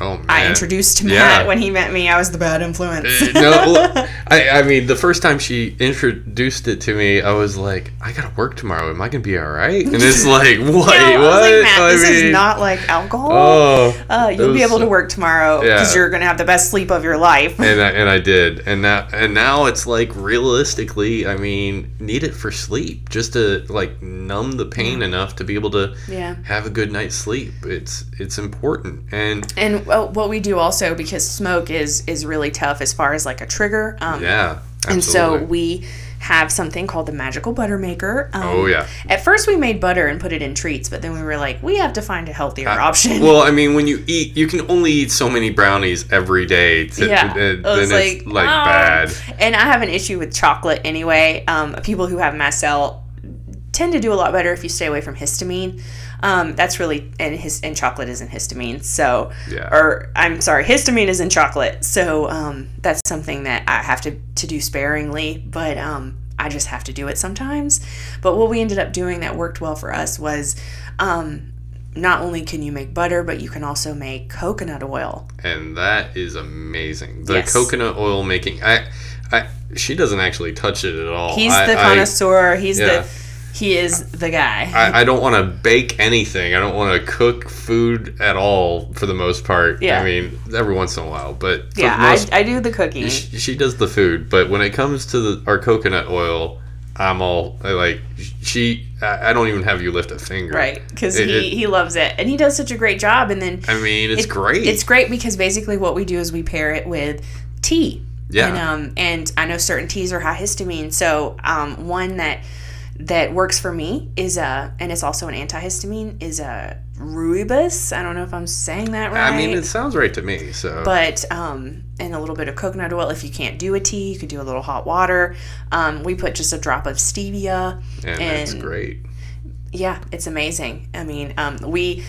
Oh man. I introduced to Yeah. Matt when he met me. I was the bad influence. Uh, no, I, I mean, the first time she introduced it to me, I was like, I gotta work tomorrow. Am I gonna be all right? And it's like, You what? I was like, Matt, I this mean, is not like alcohol. Oh, uh, you'll be able to work tomorrow Yeah. because you're gonna have the best sleep of your life. and I, and I did, and now and now it's like realistically, I mean, need it for sleep, just to like numb the pain enough to be able to Yeah. have a good night's sleep. It's it's important, and And what we do also because smoke is is really tough as far as like a trigger. Um, yeah, And so we have something called the magical butter maker. Um, Oh, yeah. At first we made butter and put it in treats, but then we were like, we have to find a healthier option. Well, I mean, when you eat, you can only eat so many brownies every day. To, yeah, uh, it then was it's like, like "Oh." bad. And I have an issue with chocolate anyway. Um, people who have mast cell tend to do a lot better if you stay away from histamine. Um, that's really and his and chocolate isn't histamine. So, Yeah. or I'm sorry, histamine is in chocolate. So um, that's something that I have to to do sparingly. But um, I just have to do it sometimes. But what we ended up doing that worked well for us was. Um, not only can you make butter, but you can also make coconut oil. and that is amazing. The Yes. coconut oil making, I, I, she doesn't actually touch it at all. He's I, the I- connoisseur. He's yeah. the he is the guy. I, I don't want to bake anything. I don't want to cook food at all for the most part. Yeah. I mean, every once in a while, but yeah, most, I, I do the cooking. she, she does the food. But when it comes to the, our coconut oil, I'm all I like. She, I, I don't even have you lift a finger. Right, because he, it- he loves it, and he does such a great job. And then I mean, it's it- great. It's great because basically what we do is we pair it with tea. Yeah. And um and I know certain teas are high histamine. So um one that that works for me is a and it's also an antihistamine is a rooibos. I don't know if I'm saying that right. I mean, it sounds right to me. So, but um and a little bit of coconut oil. If you can't do a tea, you could do a little hot water. Um, we put just a drop of stevia. and, that's great. Yeah, it's amazing. I mean, um, we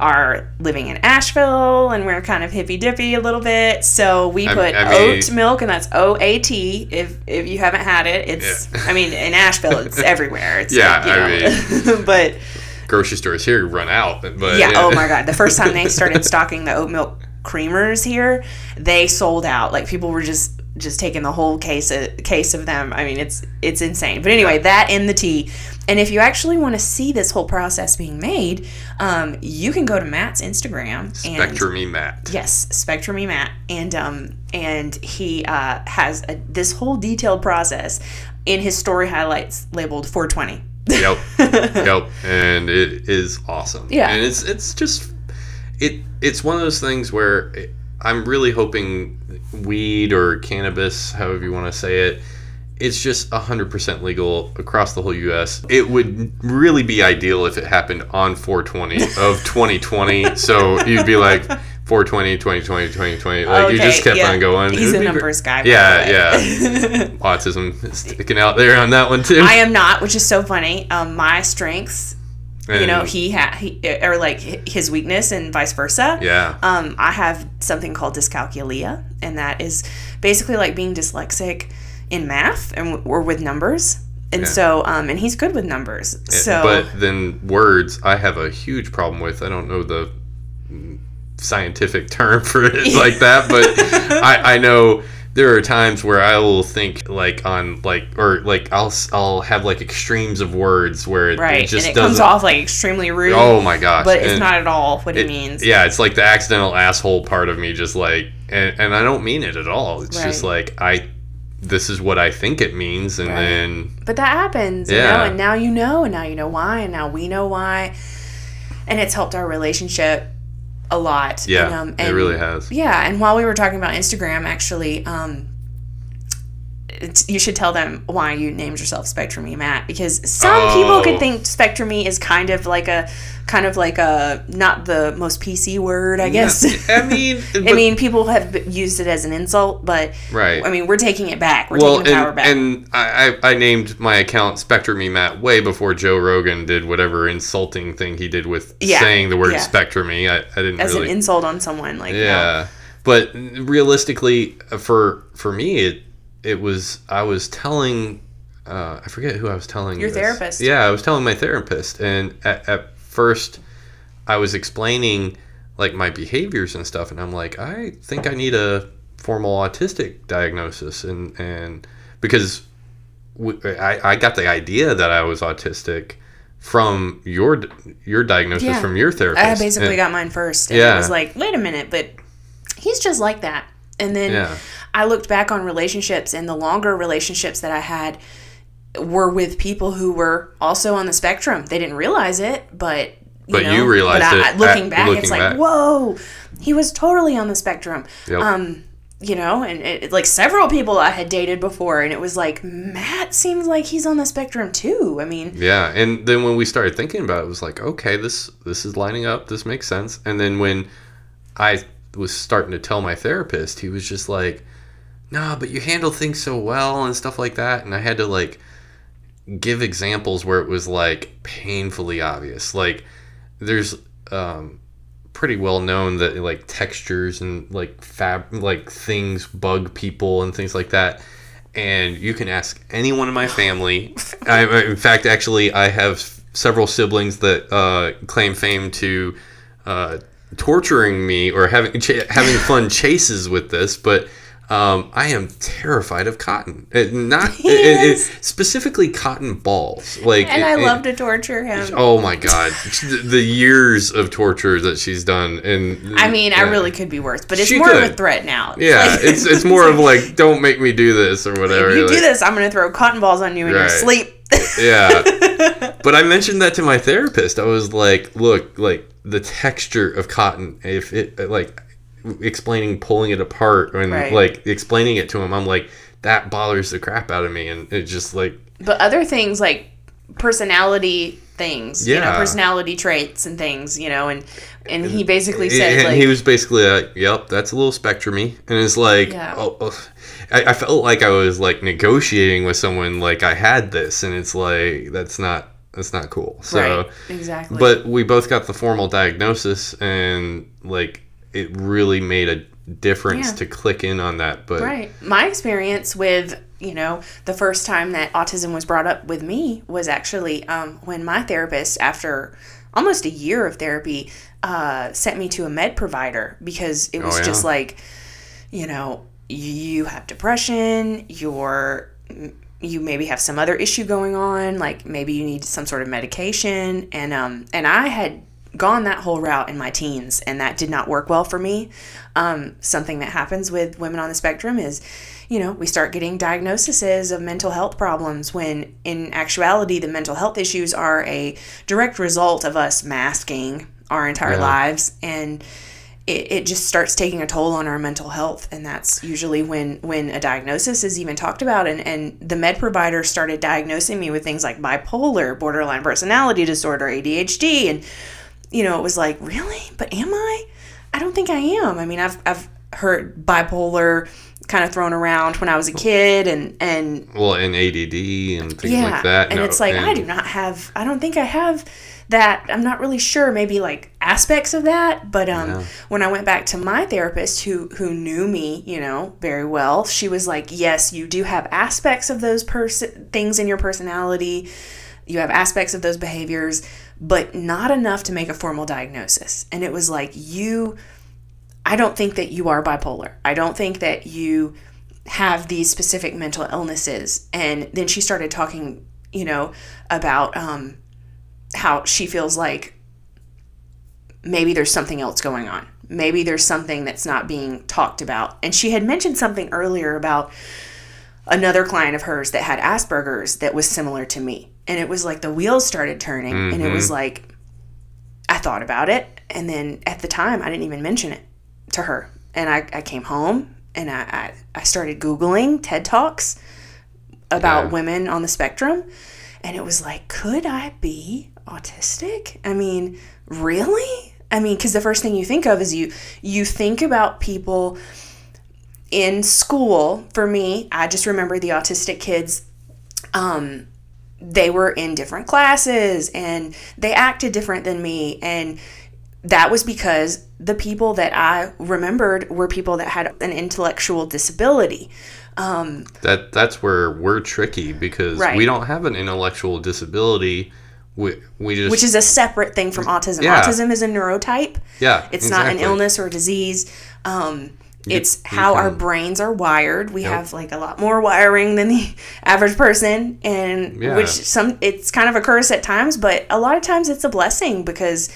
are living in Asheville and we're kind of hippy dippy a little bit. So we put I mean- oat milk and that's O A T. If if you haven't had it, it's Yeah. I mean in Asheville it's everywhere. It's Yeah, like, you know, but Grocery stores here run out, but, but yeah, oh my god. The first time they started stocking the oat milk creamers here, they sold out. Like people were just just taking the whole case of, case of them. I mean, it's it's insane. But anyway, that in the tea. And if you actually want to see this whole process being made, um, you can go to Matt's Instagram and Spectrumy Matt. Yes, Spectrumy Matt, and um, and he uh, has a, this whole detailed process in his story highlights labeled 420. Yep. yep. And it is awesome. Yeah. And it's it's just it it's one of those things where it, I'm really hoping weed or cannabis, however you want to say it, it's just 100% legal across the whole US. It would really be ideal if it happened on 420 of 2020. so you'd be like 420, 2020, 2020. Like you just kept yeah. on going. He's a numbers guy. Yeah, yeah. Autism is sticking out there on that one too. I am not, which is so funny. Um, my strengths, you know, he had he or like his weakness and vice versa. Yeah. Um, I have something called dyscalculia, and that is basically like being dyslexic in math and or with numbers. And Yeah. so, um, and he's good with numbers. So, but then words, I have a huge problem with. I don't know the scientific term for it like that, but I, I know there are times where I will think like on like or like I'll I'll have like extremes of words where it, right, it just and it doesn't. comes off like extremely rude. oh my gosh! but it's and not at all what he it- means. Yeah, it's like the accidental asshole part of me, just like, and, and I don't mean it at all. It's just like I, this is what I think it means, and Right. then But that happens, you Yeah. know, and now you know, and now you know why, and now we know why. And it's helped our relationship a lot. Yeah, and, um, it really has. Yeah, and while we were talking about Instagram, actually, um, you should tell them why you named yourself Spectrum E Matt because some people Oh. could think Spectrum E is kind of like a kind of like a not the most PC word, I guess. I mean, I mean, people have used it as an insult, but Right. I mean, we're taking it back. We're well, taking power back. and I, I named my account Spectrumy Matt way before Joe Rogan did whatever insulting thing he did with Yeah, saying the word yeah. Spectrumy. I, I didn't as really. an insult on someone, like no. yeah, but realistically, uh, for for me, it it was I was telling. Uh, I forget who I was telling. Your this. therapist. Yeah, I was telling my therapist, and at, at first, I was explaining like my behaviors and stuff, and I'm like, I think I need a formal autistic diagnosis, and and because I I got the idea that I was autistic from your your diagnosis Yeah. from your therapist. I basically And- got mine first, and Yeah. I was like, wait a minute, but he's just like that. And then Yeah. I looked back on relationships, and the longer relationships that I had were with people who were also on the spectrum. They didn't realize it, but you But know, you realized but I, it looking back. looking it's like, back. whoa, he was totally on the spectrum. Yep. Um, you know, and it, like several people I had dated before, and it was like Matt seems like he's on the spectrum too. I mean, Yeah, and then when we started thinking about it, it was like, okay, this this is lining up. This makes sense. And then when I was starting to tell my therapist, he was just like, "Nah, but you handle things so well and stuff like that." And I had to like give examples where it was like painfully obvious. Like there's um pretty well known that like textures and like fab like things bug people and things like that and you can ask anyone in my family I, in fact actually i have several siblings that uh, claim fame to uh, torturing me or having ch- having fun chases with this but um, I am terrified of cotton. It, not uh, uh, it, it- specifically cotton balls. Like, and I love to torture him. Oh my god, the years of torture that she's done, and I mean, I really could be worse, but it's She more of a threat now. Yeah, like- it's it's more of like don't make me do this or whatever. if you do this, I'm gonna throw cotton balls on you in your sleep. Yeah, but I mentioned that to my therapist. I was like, look, like the texture of cotton, if it like explaining pulling it apart and Right. like explaining it to him, I'm like that bothers the crap out of me, and it just like But other things like personality things, you know, Yeah. personality traits and things, you know, and and he basically said and like he was basically like, "Yep, that's a little spectrumy," and it's like, Yeah. oh, oh. I, I felt like I was like negotiating with someone, like I had this, and it's like that's not that's not cool. So, right, exactly. but we both got the formal diagnosis, and like it really made a difference Yeah. to click in on that. But Right. My experience with, you know, the first time that autism was brought up with me was actually um, when my therapist, after almost a year of therapy, uh, sent me to a med provider because it was Oh, yeah. just like, you know, you have depression, you're you maybe have some other issue going on, like maybe you need some sort of medication, and um and I had gone that whole route in my teens, and that did not work well for me. Um, something that happens with women on the spectrum is, you know, we start getting diagnoses of mental health problems when in actuality the mental health issues are a direct result of us masking our entire Yeah. lives and it, it just starts taking a toll on our mental health and that's usually when when a diagnosis is even talked about and and the med provider started diagnosing me with things like bipolar borderline personality disorder adhd and you know it was like really? But am i? I don't think i am. I mean i've i've heard bipolar kind of thrown around when i was a kid and and well, and ADD and things yeah like that, and no, it's like i do not have i don't think i have that i'm not really sure maybe like aspects of that but um Yeah. when i went back to my therapist who who knew me you know very well she was like yes you do have aspects of those person things in your personality. You have aspects of those behaviors but not enough to make a formal diagnosis and it was like you I don't think that you are bipolar. I don't think that you have these specific mental illnesses. And then she started talking, you know, about um, how she feels like maybe there's something else going on. Maybe there's something that's not being talked about. And she had mentioned something earlier about another client of hers that had Asperger's that was similar to me. And it was like the wheels started turning, and it was like, I thought about it. And then at the time, I didn't even mention it to her. And I, I came home and I, I, I started Googling TED Talks about Yeah. women on the spectrum. And it was like, could I be autistic? I mean, really? I mean, because the first thing you think of is you you think about people in school. For me, I just remember the autistic kids um, they were in different classes and they acted different than me and that was because the people that I remembered were people that had an intellectual disability. Um, that that's where we're tricky because Right. we don't have an intellectual disability. We we just which is a separate thing from autism. Yeah. Autism is a neurotype. yeah, It's not an illness or disease. Um, it's how our brains are wired. We have like a lot more wiring than the average person, and Yeah. which some it's kind of a curse at times, but a lot of times it's a blessing because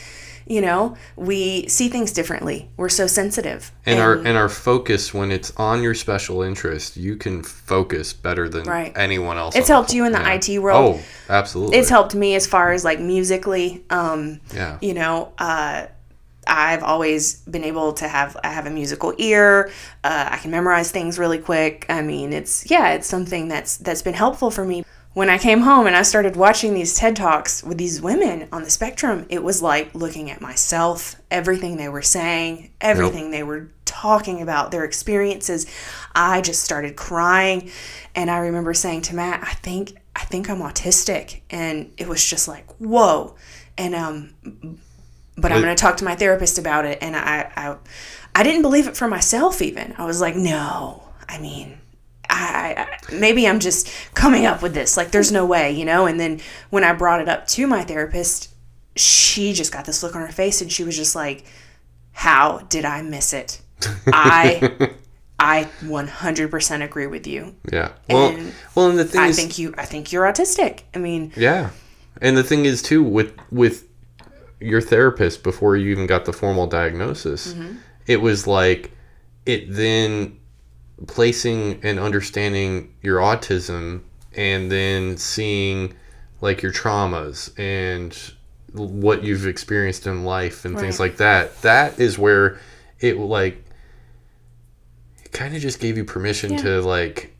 you know we see things differently. We're so sensitive, And our and our focus when it's on your special interest, you can focus better than Right. anyone else. It's helped you in the yeah. IT world. Oh, absolutely. it's helped me as far as like musically. Um, yeah. you know uh, i've always been able to have i have a musical ear uh, i can memorize things really quick. I mean it's yeah it's something that's that's been helpful for me. When i came home and i started watching these ted talks with these women on the spectrum it was like looking at myself everything they were saying everything they were talking about their experiences. I just started crying. And i remember saying to matt i think i think i'm autistic. And it was just like whoa. And um but I'm going to talk to my therapist about it. And I, I, I didn't believe it for myself. Even I was like, no. I mean, I, I maybe I'm just coming up with this. Like, there's no way, you know. And then when I brought it up to my therapist, she just got this look on her face, and she was just like, "How did I miss it? I, I 100% agree with you. Yeah. Well, And well, and the thing I is, think you, I think you're autistic. I mean, yeah, and the thing is too with with your therapist before you even got the formal diagnosis, Mm-hmm. it was like it then placing and understanding your autism and then seeing like your traumas and what you've experienced in life and things like that that is where it like kind of just gave you permission Yeah. to like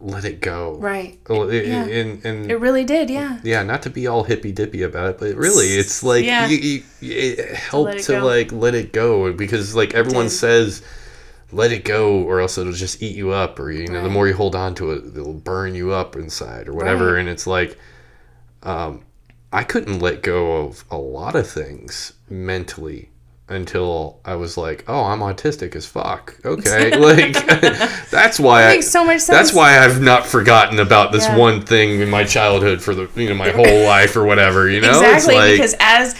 let it go. Right. It, Yeah. and and It really did, yeah. yeah, not to be all hippy dippy about it, but really, it's like Yeah. you, you, it helped it to, like let it go because like everyone says, let it go, or else it'll just eat you up, or you know, the more you hold on to it, it'll burn you up inside, or whatever. Right. And it's like, um, I couldn't let go of a lot of things mentally until I was like, oh, I'm autistic as fuck. Okay, like that's why I. makes so much sense. That's why I've not forgotten about this Yeah. one thing in my childhood for the you know my whole life or whatever. You know, exactly it's like because as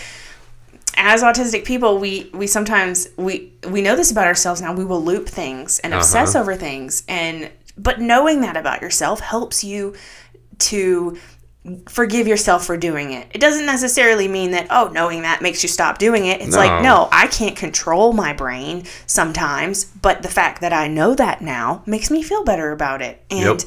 as autistic people we we sometimes we we know this about ourselves now we will loop things and obsess Uh-huh. over things and but knowing that about yourself helps you to forgive yourself for doing it. It doesn't necessarily mean that oh knowing that makes you stop doing it. It's like No. no i can't control my brain sometimes but the fact that i know that now makes me feel better about it. And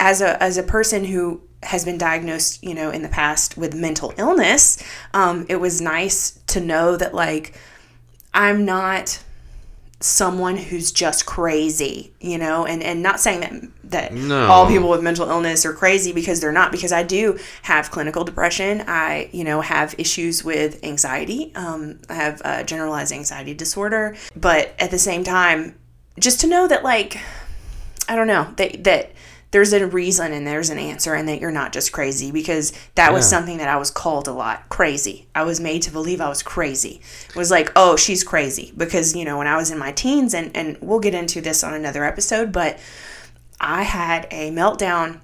as a as a person who has been diagnosed, you know, in the past with mental illness, um, it was nice to know that like I'm not someone who's just crazy, you know, and and not saying that that No. all people with mental illness are crazy because they're not because I do have clinical depression. I, you know, have issues with anxiety. Um, I have uh, generalized anxiety disorder, but at the same time, just to know that like I don't know that that there's a reason and there's an answer and that you're not just crazy because that was something that I was called a lot crazy. I was made to believe I was crazy. It was like, oh, she's crazy because you know when I was in my teens and and we'll get into this on another episode, but I had a meltdown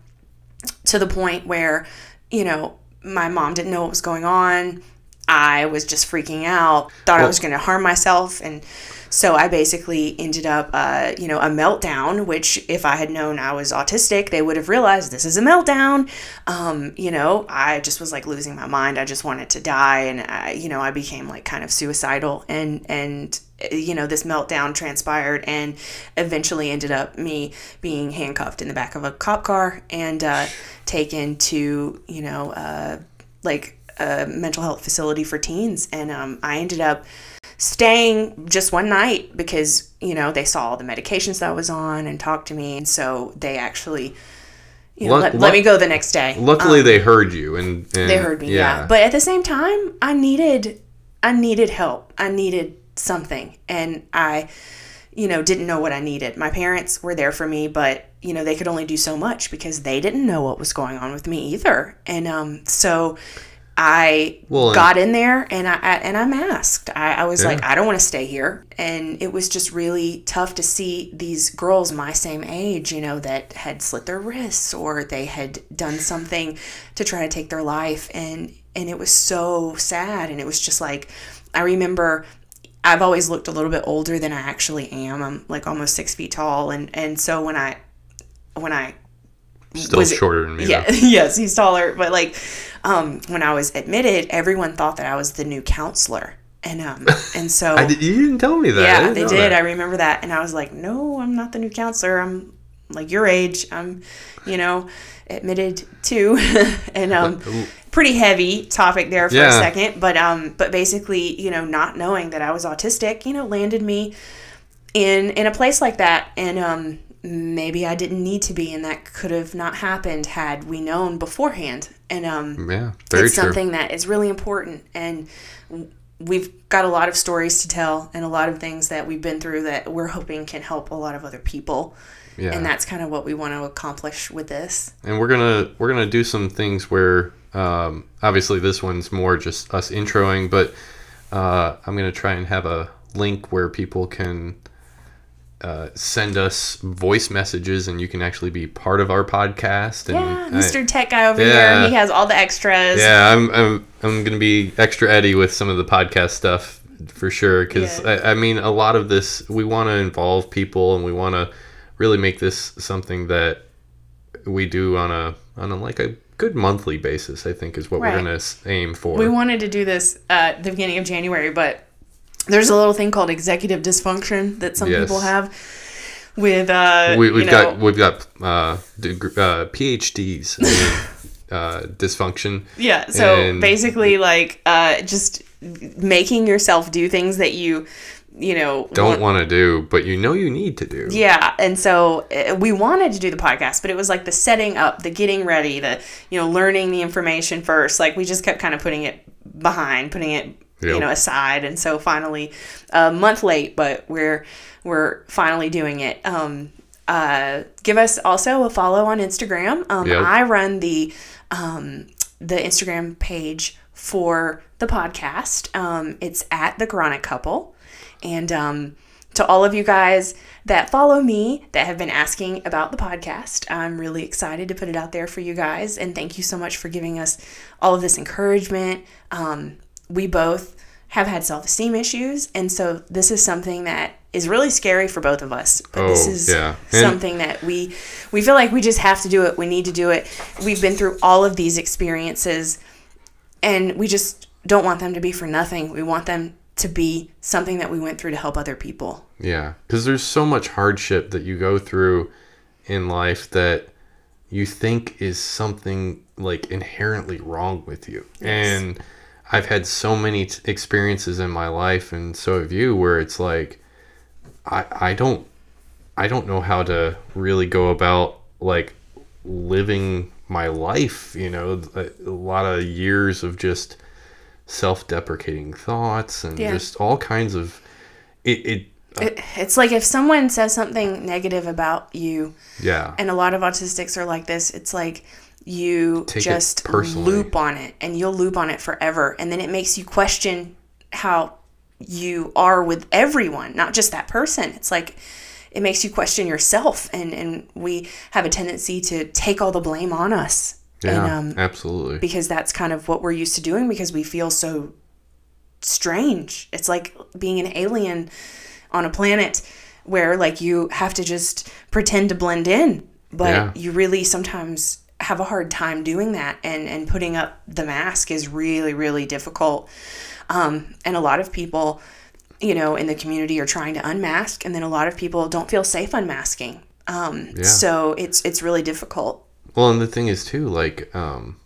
to the point where you know my mom didn't know what was going on. I was just freaking out, thought I was going to harm myself, and so I basically ended up, uh, you know, a meltdown. Which, if I had known I was autistic, they would have realized this is a meltdown. Um, you know, I just was like losing my mind. I just wanted to die, and I, you know, I became like kind of suicidal, and and uh, you know, this meltdown transpired, and eventually ended up me being handcuffed in the back of a cop car and uh, taken to, you know, uh, like a mental health facility for teens and um, i ended up staying just one night because you know they saw all the medications that i was on and talked to me and so they actually you know, Luck- let, let me go the next day. luckily they heard you and, and Um, they heard me yeah. but at the same time i needed i needed help. I needed something and i you know didn't know what i needed. My parents were there for me but you know they could only do so much because they didn't know what was going on with me either. And um so I Well, got in there and I, I and I masked. I, I was Yeah. like, I don't want to stay here, and it was just really tough to see these girls my same age, you know, that had slit their wrists or they had done something to try to take their life, and and it was so sad, and it was just like, I remember. I've always looked a little bit older than I actually am. I'm like almost six feet tall, and and so when I when I still was shorter than me. yeah, yes, he's taller. But like, um, when I was admitted, everyone thought that I was the new counselor, and um, and so I did, you didn't tell me that. Yeah, they did. that. I remember that, and I was like, no, I'm not the new counselor. I'm like your age. I'm, you know, admitted to, and um, pretty heavy topic there for a second. But um, but basically, you know, not knowing that I was autistic, you know, landed me in in a place like that, and um, maybe I didn't need to be, and that could have not happened had we known beforehand. And um, yeah, very it's true. something that is really important and we've got a lot of stories to tell and a lot of things that we've been through that we're hoping can help a lot of other people Yeah. and that's kind of what we want to accomplish with this and we're gonna we're gonna do some things where um, obviously this one's more just us introing, but uh, I'm gonna try and have a link where people can uh, send us voice messages, and you can actually be part of our podcast. And yeah I- mr tech guy over yeah. here he has all the extras yeah, I'm, I'm I'm gonna be extra Eddie with some of the podcast stuff for sure. Because Yeah. I, I mean, a lot of this we want to involve people, and we want to really make this something that we do on a on a like a good monthly basis. I think is what Right. we're gonna aim for. we wanted to do this at the beginning of january but there's a little thing called executive dysfunction that some Yes. people have with uh we, you we've know, got we've got uh, deg- uh, PhDs in uh, dysfunction. Yeah. So And- basically, like, uh, just making yourself do things that you you know, don't want to do, but you know you need to do. Yeah, and so uh, we wanted to do the podcast, but it was like the setting up, the getting ready, the you know, learning the information first. Like we just kept kind of putting it behind, putting it you know aside, and so finally, a month late, but we're we're finally doing it. Um, uh, give us also a follow on Instagram. Um, Yep. I run the um, the Instagram page for the podcast. Um, it's at the Chronic Couple, and um, to all of you guys that follow me that have been asking about the podcast, I'm really excited to put it out there for you guys, and thank you so much for giving us all of this encouragement. Um, we both have had self esteem issues, and so this is something that is really scary for both of us. But this Oh, is yeah. Something that we we feel like we just have to do it. We need to do it. We've been through all of these experiences, and we just don't want them to be for nothing. We want them to be something that we went through to help other people. Yeah, because there's so much hardship that you go through in life that you think is something like inherently wrong with you. And I've had so many t- experiences in my life, and so have you, where it's like, I I don't I don't know how to really go about like living my life. You know, a, a lot of years of just self-deprecating thoughts and Yeah. just all kinds of it, it It, it's like if someone says something negative about you, yeah and a lot of autistics are like this, it's like you Take just loop on it and you'll loop on it forever. And then it makes you question how you are with everyone, not just that person. It's like it makes you question yourself. And, and we have a tendency to take all the blame on us. Yeah, And, um, absolutely. because that's kind of what we're used to doing because we feel so strange. It's like being an alien on a planet where like you have to just pretend to blend in, but Yeah. you really sometimes have a hard time doing that and and putting up the mask is really really difficult. Um, and a lot of people you know in the community are trying to unmask and then a lot of people don't feel safe unmasking. Um, Yeah. so it's it's really difficult. Well, and the thing is too, like, um,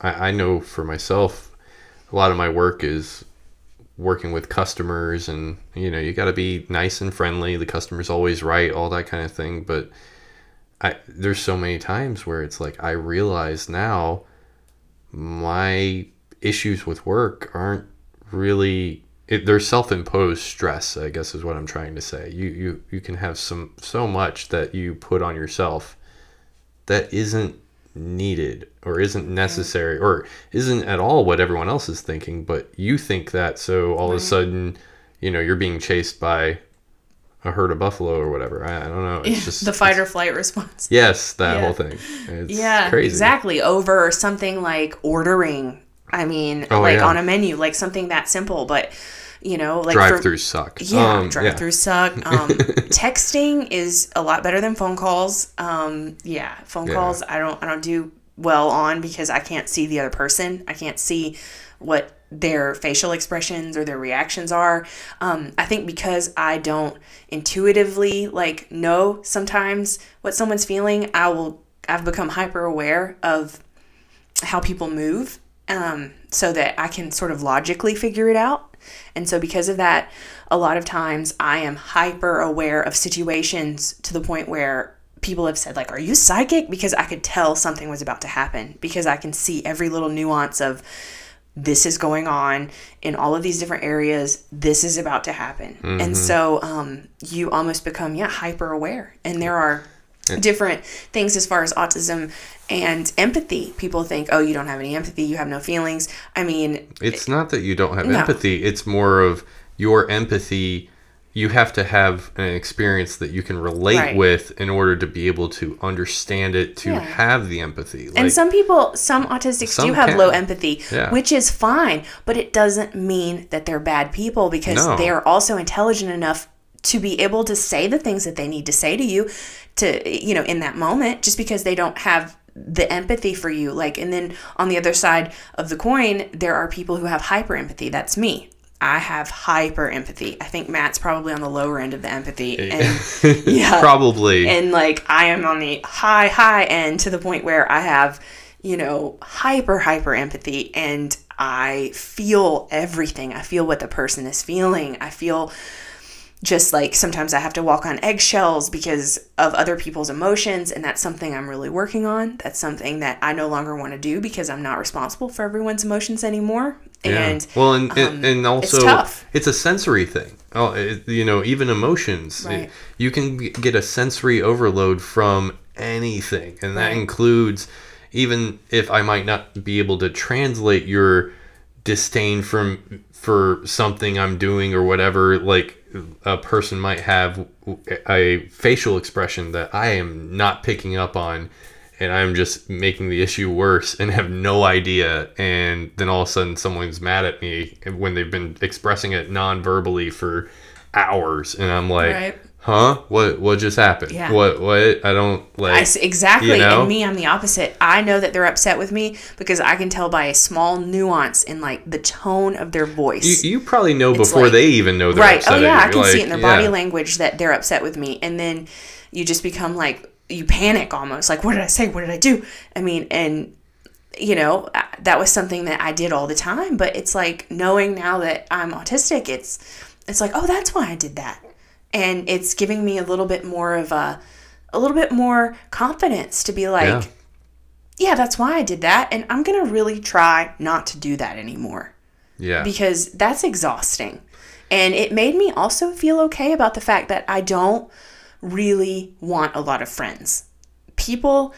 I, I know for myself, a lot of my work is working with customers, and you know, you got to be nice and friendly. The customer's always right, all that kind of thing. But I there's so many times where it's like I realize now my issues with work aren't really it, they're self-imposed stress i guess is what i'm trying to say you you you can have some so much that you put on yourself that isn't needed or isn't necessary or isn't at all what everyone else is thinking but you think that so all of a sudden you know you're being chased by a herd of buffalo or whatever i, I don't know it's just the fight or flight response. yes that Yeah. whole thing it's Yeah, crazy exactly. Over something like ordering. I mean, Oh, like yeah. on a menu, like something that simple, but you know, like drive throughs suck Yeah, Um, drive through suck. Um, texting is a lot better than phone calls. Um, yeah, phone Yeah. calls I don't I don't do well on because I can't see the other person. I can't see what their facial expressions or their reactions are. Um, I think because I don't intuitively like know sometimes what someone's feeling, I will I've become hyper aware of how people move um, so that I can sort of logically figure it out. And so, because of that, a lot of times I am hyper aware of situations to the point where people have said, like, Are you psychic? Because I could tell something was about to happen because I can see every little nuance of this is going on in all of these different areas. This is about to happen. And so, um, you almost become, yeah, hyper aware. And there are different things as far as autism and empathy. People think, oh, you don't have any empathy, you have no feelings. I mean, It's not that you don't have No. empathy. It's more of your empathy. You have to have an experience that you can relate Right. with in order to be able to understand it, to Yeah. have the empathy. Like, and some people, some autistics Some do have can. low empathy, Yeah. which is fine, but it doesn't mean that they're bad people because No. they are also intelligent enough to be able to say the things that they need to say to you to you know in that moment just because they don't have the empathy for you like and then on the other side of the coin there are people who have hyper empathy that's me I have hyper empathy. I think Matt's probably on the lower end of the empathy. And yeah. probably. and like I am on the high high end to the point where I have you know hyper hyper empathy and I feel everything I feel what the person is feeling I feel just like sometimes I have to walk on eggshells because of other people's emotions, and that's something I'm really working on. That's something that I no longer want to do because I'm not responsible for everyone's emotions anymore. And well, and um, and, and also it's tough. it's a sensory thing. Oh, it, you know, even emotions. Right. you can get a sensory overload from anything, and that Right. includes even if I might not be able to translate your disdain from for something I'm doing or whatever. Like a person might have a facial expression that I am not picking up on and I'm just making the issue worse and have no idea. And then all of a sudden, someone's mad at me when they've been expressing it non-verbally for hours, and I'm like, Right. "Huh? What? What just happened? Yeah. What? What? I don't like." I exactly. you know? And me, I'm the opposite. I know that they're upset with me because I can tell by a small nuance in like the tone of their voice. you, you probably know before like- they even know they're right. upset. Oh yeah, you. I can see it in their yeah. body language that they're upset with me, and then you just become like you panic almost. Like, what did I say? What did I do? I mean, and you know uh, that was something that I did all the time. But it's like knowing now that I'm autistic, it's it's like, oh, that's why I did that, and it's giving me a little bit more of a a little bit more confidence to be like. Yeah. Yeah, that's why I did that. And I'm going to really try not to do that anymore Yeah. because that's exhausting. And it made me also feel okay about the fact that I don't really want a lot of friends. People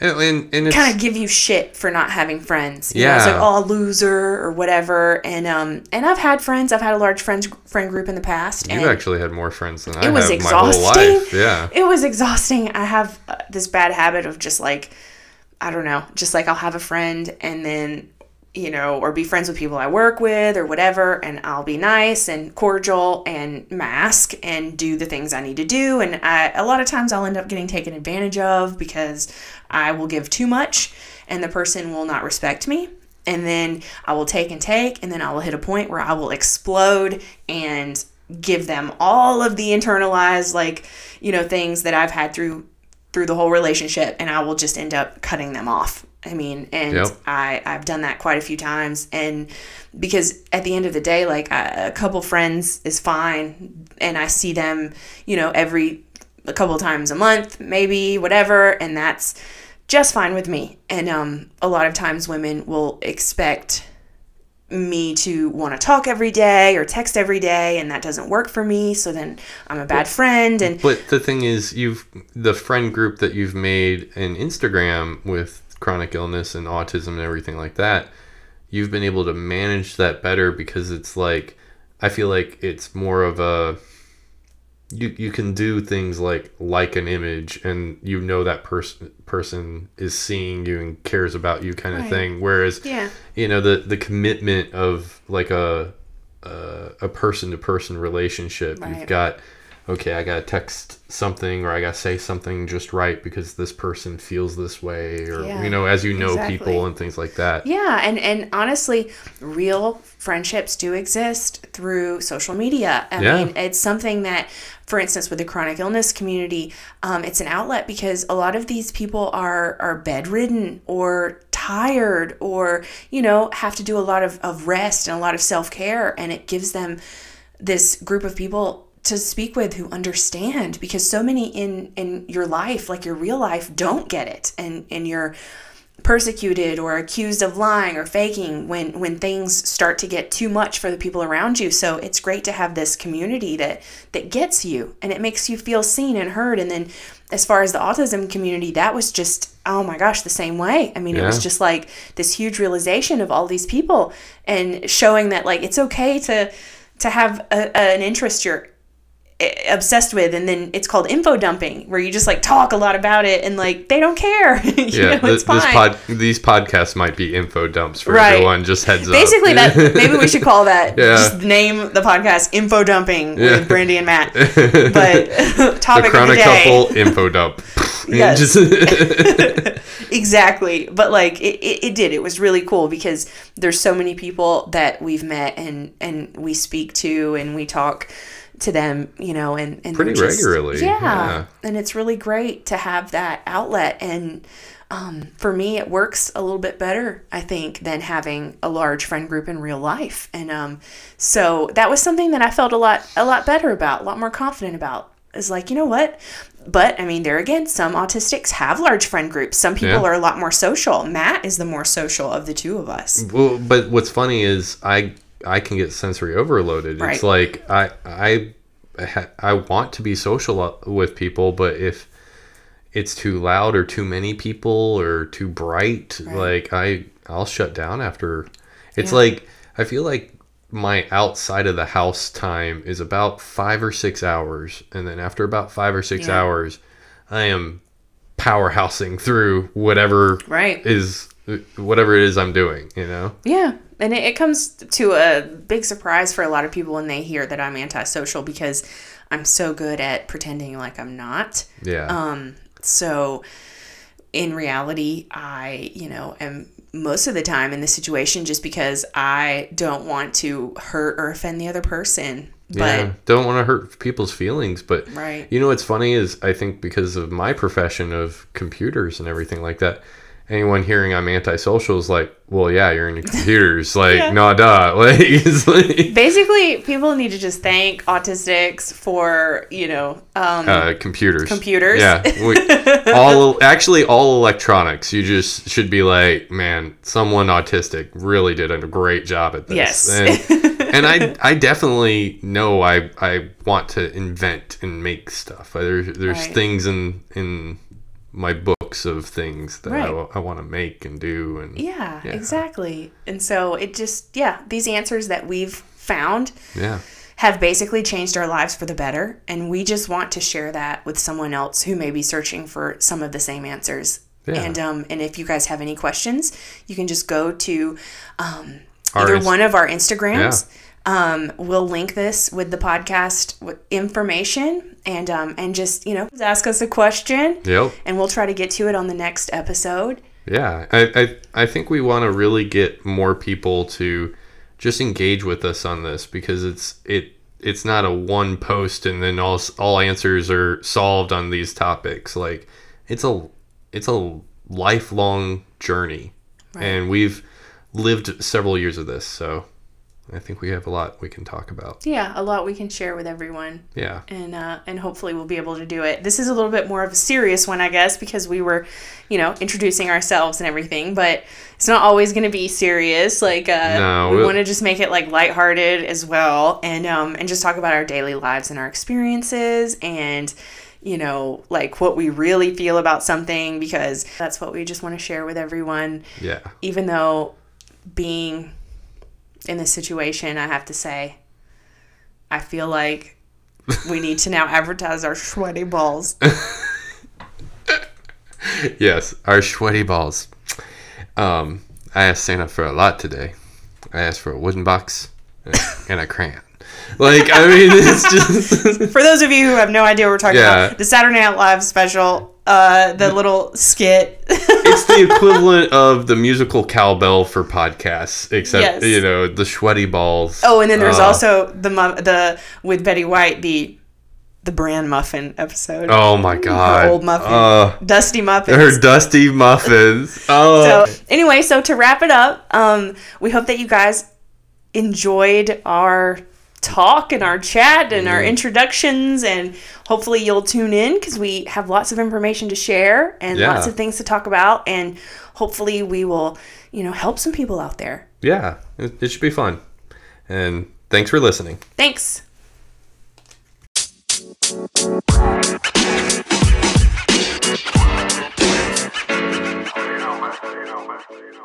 and, and, kind of give you shit for not having friends. You know, it's like, oh, loser or whatever. And um, and I've had friends. I've had a large friends friend group in the past. you've actually had more friends than I it was have my whole exhausting. life. Yeah. It was exhausting. I have uh, this bad habit of just like, I don't know, just like I'll have a friend and then, you know, or be friends with people I work with or whatever, and I'll be nice and cordial and mask and do the things I need to do. And I, a lot of times I'll end up getting taken advantage of because I will give too much and the person will not respect me and then I will take and take, and then I will hit a point where I will explode and give them all of the internalized like you know things that I've had through through the whole relationship, and I will just end up cutting them off. I mean, and Yep. I I've done that quite a few times, and because at the end of the day, like a, a couple friends is fine, and I see them, you know, every a couple times a month, maybe whatever, and that's just fine with me. And um, a lot of times women will expect me to want to talk every day or text every day, and that doesn't work for me. So then I'm a bad friend. And But the thing is, you've the friend group that you've made in Instagram with chronic illness and autism and everything like that, you've been able to manage that better because it's like I feel like it's more of a you you can do things like like an image and you know that person person is seeing you and cares about you kind of Right. thing whereas yeah, you know the the commitment of like a a, a person-to-person relationship Right. you've got okay i gotta text something or i gotta say something just right because this person feels this way or Yeah, you know as you know exactly. people and things like that yeah, and and honestly, real friendships do exist through social media. I Yeah. mean, it's something that, for instance, with the chronic illness community, um, it's an outlet because a lot of these people are are bedridden or tired or you know have to do a lot of, of rest and a lot of self care, and it gives them this group of people to speak with who understand because so many in in your life like your real life don't get it. And and you're persecuted or accused of lying or faking when when things start to get too much for the people around you. So it's great to have this community that that gets you and it makes you feel seen and heard. And then as far as the autism community that was just oh my gosh the same way. I mean it was just like this huge realization of all these people and showing that like it's okay to to have a, an interest. You're Eh, obsessed with and then it's called info dumping where you just like talk a lot about it and like they don't care you yeah know, th- it's fine this pod these podcasts might be info dumps for Right. everyone just heads basically up basically that maybe we should call that Yeah. just name the podcast info dumping Yeah. with brandy and matt but the topic of the chronic day couple info dump Yes. Just- exactly but like it, it, it did it was really cool because there's so many people that we've met and and we speak to and we talk to them, you know, and, and Pretty just- regularly, Yeah. yeah. And it's really great to have that outlet. And um, for me, it works a little bit better, I think, than having a large friend group in real life. And um, so that was something that I felt a lot, a lot better about, a lot more confident about. Is like, you know what? But I mean, there again, some autistics have large friend groups. Some people Yeah. are a lot more social. Matt is the more social of the two of us. Well, but what's funny is I I can get sensory overloaded. Right. It's like I I I want to be social with people, but if it's too loud or too many people or too bright, like I I'll shut down after. It's Yeah. like I feel like my outside of the house time is about five or six hours, and then after about five or six Yeah. hours, I am powerhousing through whatever Right. is whatever it is I'm doing, you know? Yeah. And it, it comes to a big surprise for a lot of people when they hear that I'm antisocial because I'm so good at pretending like I'm not. Yeah. Um, so in reality, I, you know, am most of the time in this situation just because I don't want to hurt or offend the other person. But yeah. Don't want to hurt people's feelings, but Right. you know what's funny is I think because of my profession of computers and everything like that, anyone hearing I'm antisocial is like, well, yeah, you're into computers. Like, Yeah. no, duh. Like, like, basically, people need to just thank autistics for, you know, um, uh, computers. Computers. Yeah. We, all actually all electronics. You just should be like, man, someone autistic really did a great job at this. Yes. And, and I I definitely know I I want to invent and make stuff. There's there's Right. things in in my books of things that Right. I, want to make and do and Yeah, Yeah. exactly. And so it just, yeah, these answers that we've found yeah. have basically changed our lives for the better. And we just want to share that with someone else who may be searching for some of the same answers. Yeah. And um, and if you guys have any questions, you can just go to um, Our either Inst- one of our Instagrams. Um, we'll link this with the podcast information and um, and just you know ask us a question Yep. and we'll try to get to it on the next episode. Yeah, I, I, I think we want to really get more people to just engage with us on this because it's it it's not a one post and then all all answers are solved on these topics. Like it's a it's a lifelong journey, and we've lived several years of this, so I think we have a lot we can talk about. Yeah, a lot we can share with everyone. Yeah, and uh, and hopefully we'll be able to do it. This is a little bit more of a serious one, I guess, because we were, you know, introducing ourselves and everything. But it's not always going to be serious. Like, uh, No, we it- want to just make it like lighthearted as well, and um, and just talk about our daily lives and our experiences, and you know, like what we really feel about something, because that's what we just want to share with everyone. yeah, Even though being in this situation, I have to say, I feel like we need to now advertise our sweaty balls. yes, our sweaty balls. Um, I asked Santa for a lot today. I asked for a wooden box and a, crayon. Like, I mean, it's just For those of you who have no idea what we're talking Yeah. about, the Saturday Night Live special, uh, the little skit. it's the equivalent of the musical cowbell for podcasts, except Yes. you know the sweaty balls. oh, and then there's Uh, also the the with Betty White the the bran muffin episode. Oh my god, old muffin. Uh, Dusty muffins. her dusty muffins. Oh, So anyway, so to wrap it up, um, we hope that you guys enjoyed our talk and our chat and our mm-hmm. introductions and hopefully you'll tune in because we have lots of information to share and yeah. lots of things to talk about and hopefully we will you know help some people out there. Yeah it, should be fun. And thanks for listening. Thanks. You know,